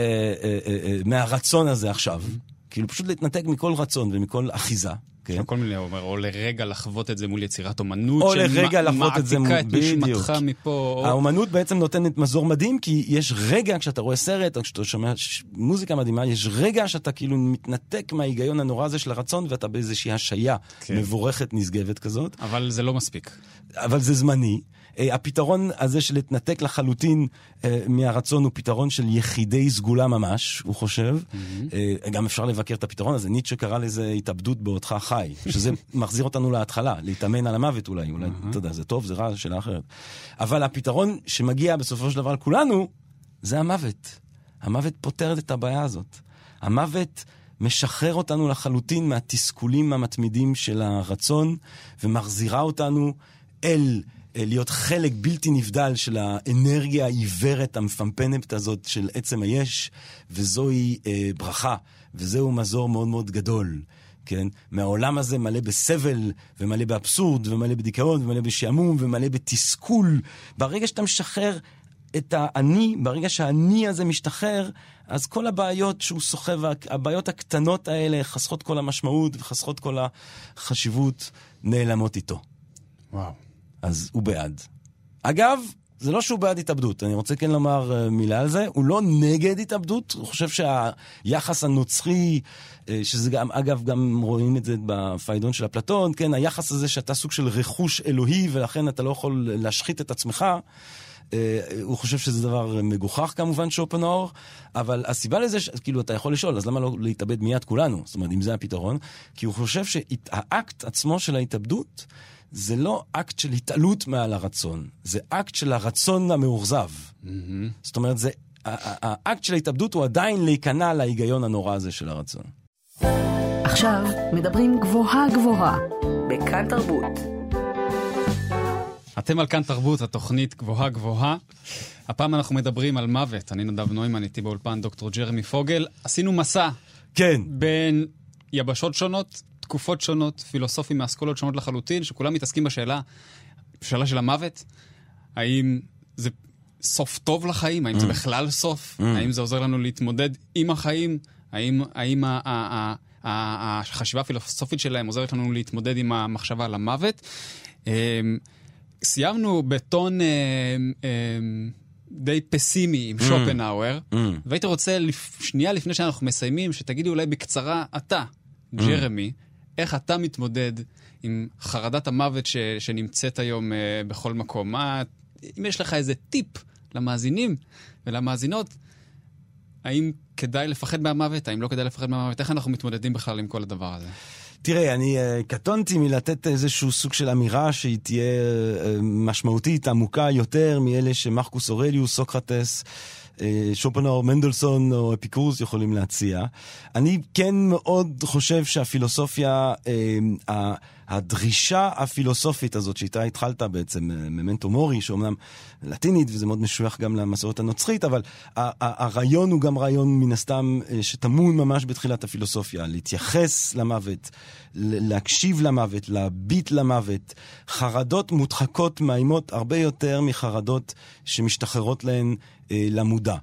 אה, אה, אה, אה, מהרצון הזה עכשיו. כאילו פשוט להתנתק מכל רצון ומכל אחיזה, כן? כל מיני, אומר, או לרגע לחוות את זה מול יצירת אומנות, או לרגע לחוות את זה מול... שמעתיקה את נשמתך בדיוק. מפה. או- האומנות בעצם נותנת מזור מדהים, כי יש רגע, כשאתה רואה סרט, או כשאתה שומע ש- מוזיקה מדהימה, יש רגע שאתה כאילו מתנתק מההיגיון הנורא הזה של הרצון, ואתה באיזושהי השעיה כן. מבורכת, נשגבת כזאת. אבל זה לא מספיק. אבל זה זמני. אה, הפתרון הזה של להתנתק לחלוטין אה, מהרצון הוא פתרון של יחידי סגולה ממש, הוא חושב. אה, גם אפשר לבקר את הפתרון הזה. ניטשה קרא לזה התאבדות בעודך חי, שזה מחזיר אותנו להתחלה, להתאמן על המוות אולי. אולי, אתה יודע, זה טוב, זה רע, שאלה אחרת. אבל הפתרון שמגיע בסופו של דבר לכולנו, זה המוות. המוות פותרת את הבעיה הזאת. המוות משחרר אותנו לחלוטין מהתסכולים המתמידים של הרצון, ומחזירה אותנו אל להיות חלק בלתי נבדל של האנרגיה העיוורת המפמפנת הזאת של עצם היש, וזוהי אה, ברכה, וזהו מזור מאוד מאוד גדול. כן? מהעולם הזה מלא בסבל, ומלא באבסורד, ומלא בדיכאון, ומלא בשעמום, ומלא בתסכול. ברגע שאתה משחרר את האני, ברגע שהאני הזה משתחרר, אז כל הבעיות שהוא סוחב, הבעיות הקטנות האלה חסכות כל המשמעות וחסכות כל החשיבות, נעלמות איתו. וואו. אז הוא בעד. אגב, זה לא שהוא בעד התאבדות, אני רוצה כן לומר אה, מילה על זה, הוא לא נגד התאבדות, הוא חושב שהיחס הנוצרי, אה, שזה גם, אגב, גם רואים את זה בפיידון של אפלטון, כן, היחס הזה שאתה סוג של רכוש אלוהי ולכן אתה לא יכול להשחית את עצמך, אה, הוא חושב שזה דבר מגוחך כמובן, שופנאור, אבל הסיבה לזה, ש- כאילו, אתה יכול לשאול, אז למה לא להתאבד מיד כולנו? זאת אומרת, אם זה הפתרון, כי הוא חושב שהאקט עצמו של ההתאבדות, זה לא אקט של התעלות מעל הרצון, זה אקט של הרצון המאוכזב. זאת אומרת, זה, האקט של ההתאבדות הוא עדיין להיכנע להיגיון הנורא הזה של הרצון. עכשיו מדברים גבוהה גבוהה, בכאן תרבות. אתם על כאן תרבות, התוכנית גבוהה גבוהה. הפעם אנחנו מדברים על מוות. אני נדב נוימן, איתי באולפן דוקטור ג'רמי פוגל. עשינו מסע כן, בין יבשות שונות, תקופות שונות, פילוסופים מאסכולות שונות לחלוטין, שכולם מתעסקים בשאלה, בשאלה של המוות. האם זה סוף טוב לחיים? האם זה בכלל סוף? האם זה עוזר לנו להתמודד עם החיים? האם, האם ה- ה- ה- ה- החשיבה הפילוסופית שלהם עוזרת לנו להתמודד עם המחשבה על המוות? אמ, סיימנו בטון אמ, אמ, די פסימי עם שופנהאואר, והייתי רוצה, לפ- שנייה לפני שאנחנו מסיימים, שתגידי אולי בקצרה, אתה, ג'רמי, איך אתה מתמודד עם חרדת המוות ש, שנמצאת היום uh, בכל מקום? מה, אם יש לך איזה טיפ למאזינים ולמאזינות, האם כדאי לפחד מהמוות? האם לא כדאי לפחד מהמוות? איך אנחנו מתמודדים בכלל עם כל הדבר הזה? תראה, אני uh, קטונתי מלתת איזשהו סוג של אמירה שהיא תהיה uh, משמעותית, עמוקה יותר מאלה שמרקוס אורליוס, סוקרטס, שופנאור, מנדלסון או אפיקורוס יכולים להציע. אני כן מאוד חושב שהפילוסופיה, uh, ה- הדרישה הפילוסופית הזאת שאיתה התחלת בעצם, uh, ממנטו מורי, שאומנם לטינית וזה מאוד משוייך גם למסורת הנוצרית, אבל הרעיון הוא גם רעיון מן הסתם אה, שטמון ממש בתחילת הפילוסופיה, להתייחס למוות, להקשיב למוות, להביט למוות. חרדות מודחקות מאיימות הרבה יותר מחרדות שמשתחררות להן אה, למודע.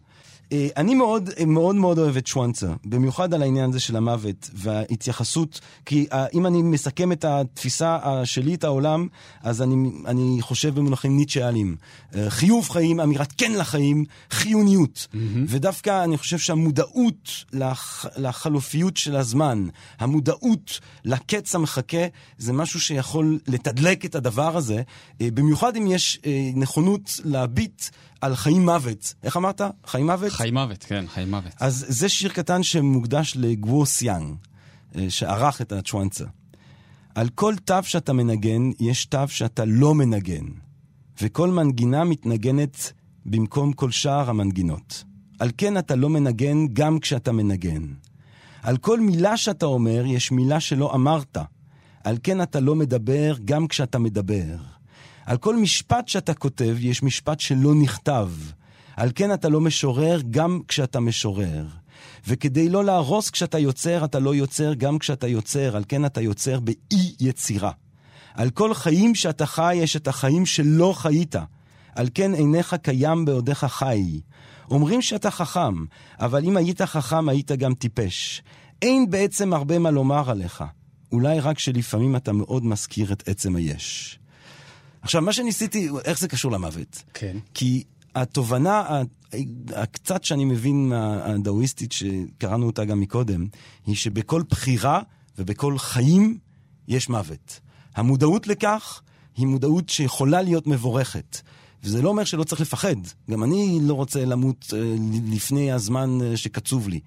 אה, אני מאוד מאוד מאוד אוהב את שוונצה, במיוחד על העניין הזה של המוות וההתייחסות, כי אה, אם אני מסכם את התפיסה אה, שלי את העולם, אז אני, אני חושב במונחים ניטשיאליים. אה, חיוב חיים, אמירת כן לחיים, חיוניות. Mm-hmm. ודווקא אני חושב שהמודעות לח, לחלופיות של הזמן, המודעות לקץ המחכה, זה משהו שיכול לתדלק את הדבר הזה, במיוחד אם יש נכונות להביט על חיים מוות. איך אמרת? חיים מוות? חיים מוות, כן, חיים מוות. אז זה שיר קטן שמוקדש לגוו סיאנג, אה, שערך את הצ'ואנצה. על כל תו שאתה מנגן, יש תו שאתה לא מנגן, וכל מנגינה מתנגנת במקום כל שאר המנגינות. על כן אתה לא מנגן גם כשאתה מנגן. על כל מילה שאתה אומר, יש מילה שלא אמרת. על כן אתה לא מדבר גם כשאתה מדבר. על כל משפט שאתה כותב, יש משפט שלא נכתב. על כן אתה לא משורר גם כשאתה משורר. וכדי לא להרוס כשאתה יוצר, אתה לא יוצר גם כשאתה יוצר, על כן אתה יוצר באי יצירה. על כל חיים שאתה חי, יש את החיים שלא חיית. על כן אינך קיים בעודך חי. אומרים שאתה חכם, אבל אם היית חכם היית גם טיפש. אין בעצם הרבה מה לומר עליך. אולי רק שלפעמים אתה מאוד מזכיר את עצם היש. עכשיו, מה שניסיתי, איך זה קשור למוות? כן. כי התובנה הקצת שאני מבין מהדאואיסטית, שקראנו אותה גם מקודם, היא שבכל בחירה ובכל חיים יש מוות. המודעות לכך היא מודעות שיכולה להיות מבורכת. וזה לא אומר שלא צריך לפחד. גם אני לא רוצה למות אה, לפני הזמן אה, שקצוב לי.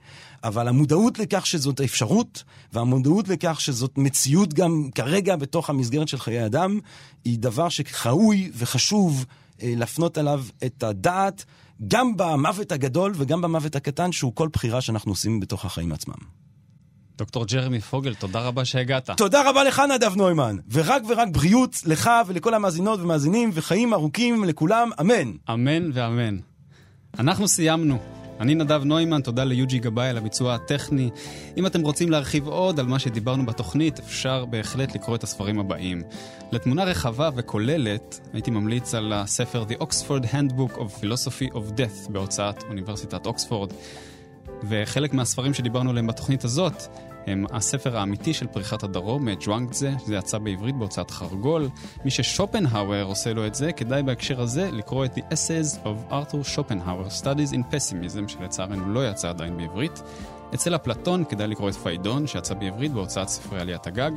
אבל המודעות לכך שזאת אפשרות, והמודעות לכך שזאת מציאות גם כרגע בתוך המסגרת של חיי אדם, היא דבר שראוי וחשוב להפנות עליו את הדעת, גם במוות הגדול וגם במוות הקטן, שהוא כל בחירה שאנחנו עושים בתוך החיים עצמם. דוקטור ג'רמי פוגל, תודה רבה שהגעת. תודה רבה לך, נדב נוימן. ורק ורק בריאות לך ולכל המאזינות ומאזינים, וחיים ארוכים לכולם, אמן. אמן ואמן. אנחנו סיימנו. אני נדב נוימן, תודה ליוג'י גבאי על הביצוע הטכני. אם אתם רוצים להרחיב עוד על מה שדיברנו בתוכנית, אפשר בהחלט לקרוא את הספרים הבאים. לתמונה רחבה וכוללת, הייתי ממליץ על הספר The Oxford Handbook of Philosophy of Death בהוצאת אוניברסיטת אוקספורד. וחלק מהספרים שדיברנו עליהם בתוכנית הזאת הם הספר האמיתי של פריחת הדרום, מאת ג'ואנגזה, זה יצא בעברית בהוצאת חרגול. מי ששופנהאואר עושה לו את זה, כדאי בהקשר הזה לקרוא את The Essays of Arthur Schopenhauer, Studies in Pessimism, שלצערנו לא יצא עדיין בעברית. אצל אפלטון כדאי לקרוא את פיידון, שיצא בעברית בהוצאת ספרי עליית הגג.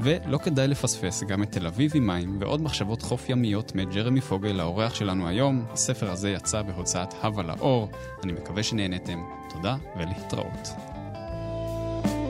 ולא כדאי לפספס גם את תל אביב עם מים ועוד מחשבות חוף ימיות מאת ג'רמי פוגל, האורח שלנו היום. הספר הזה יצא בהוצאת הווה לאור. אני מקווה שנהנתם. תודה ולהתראות.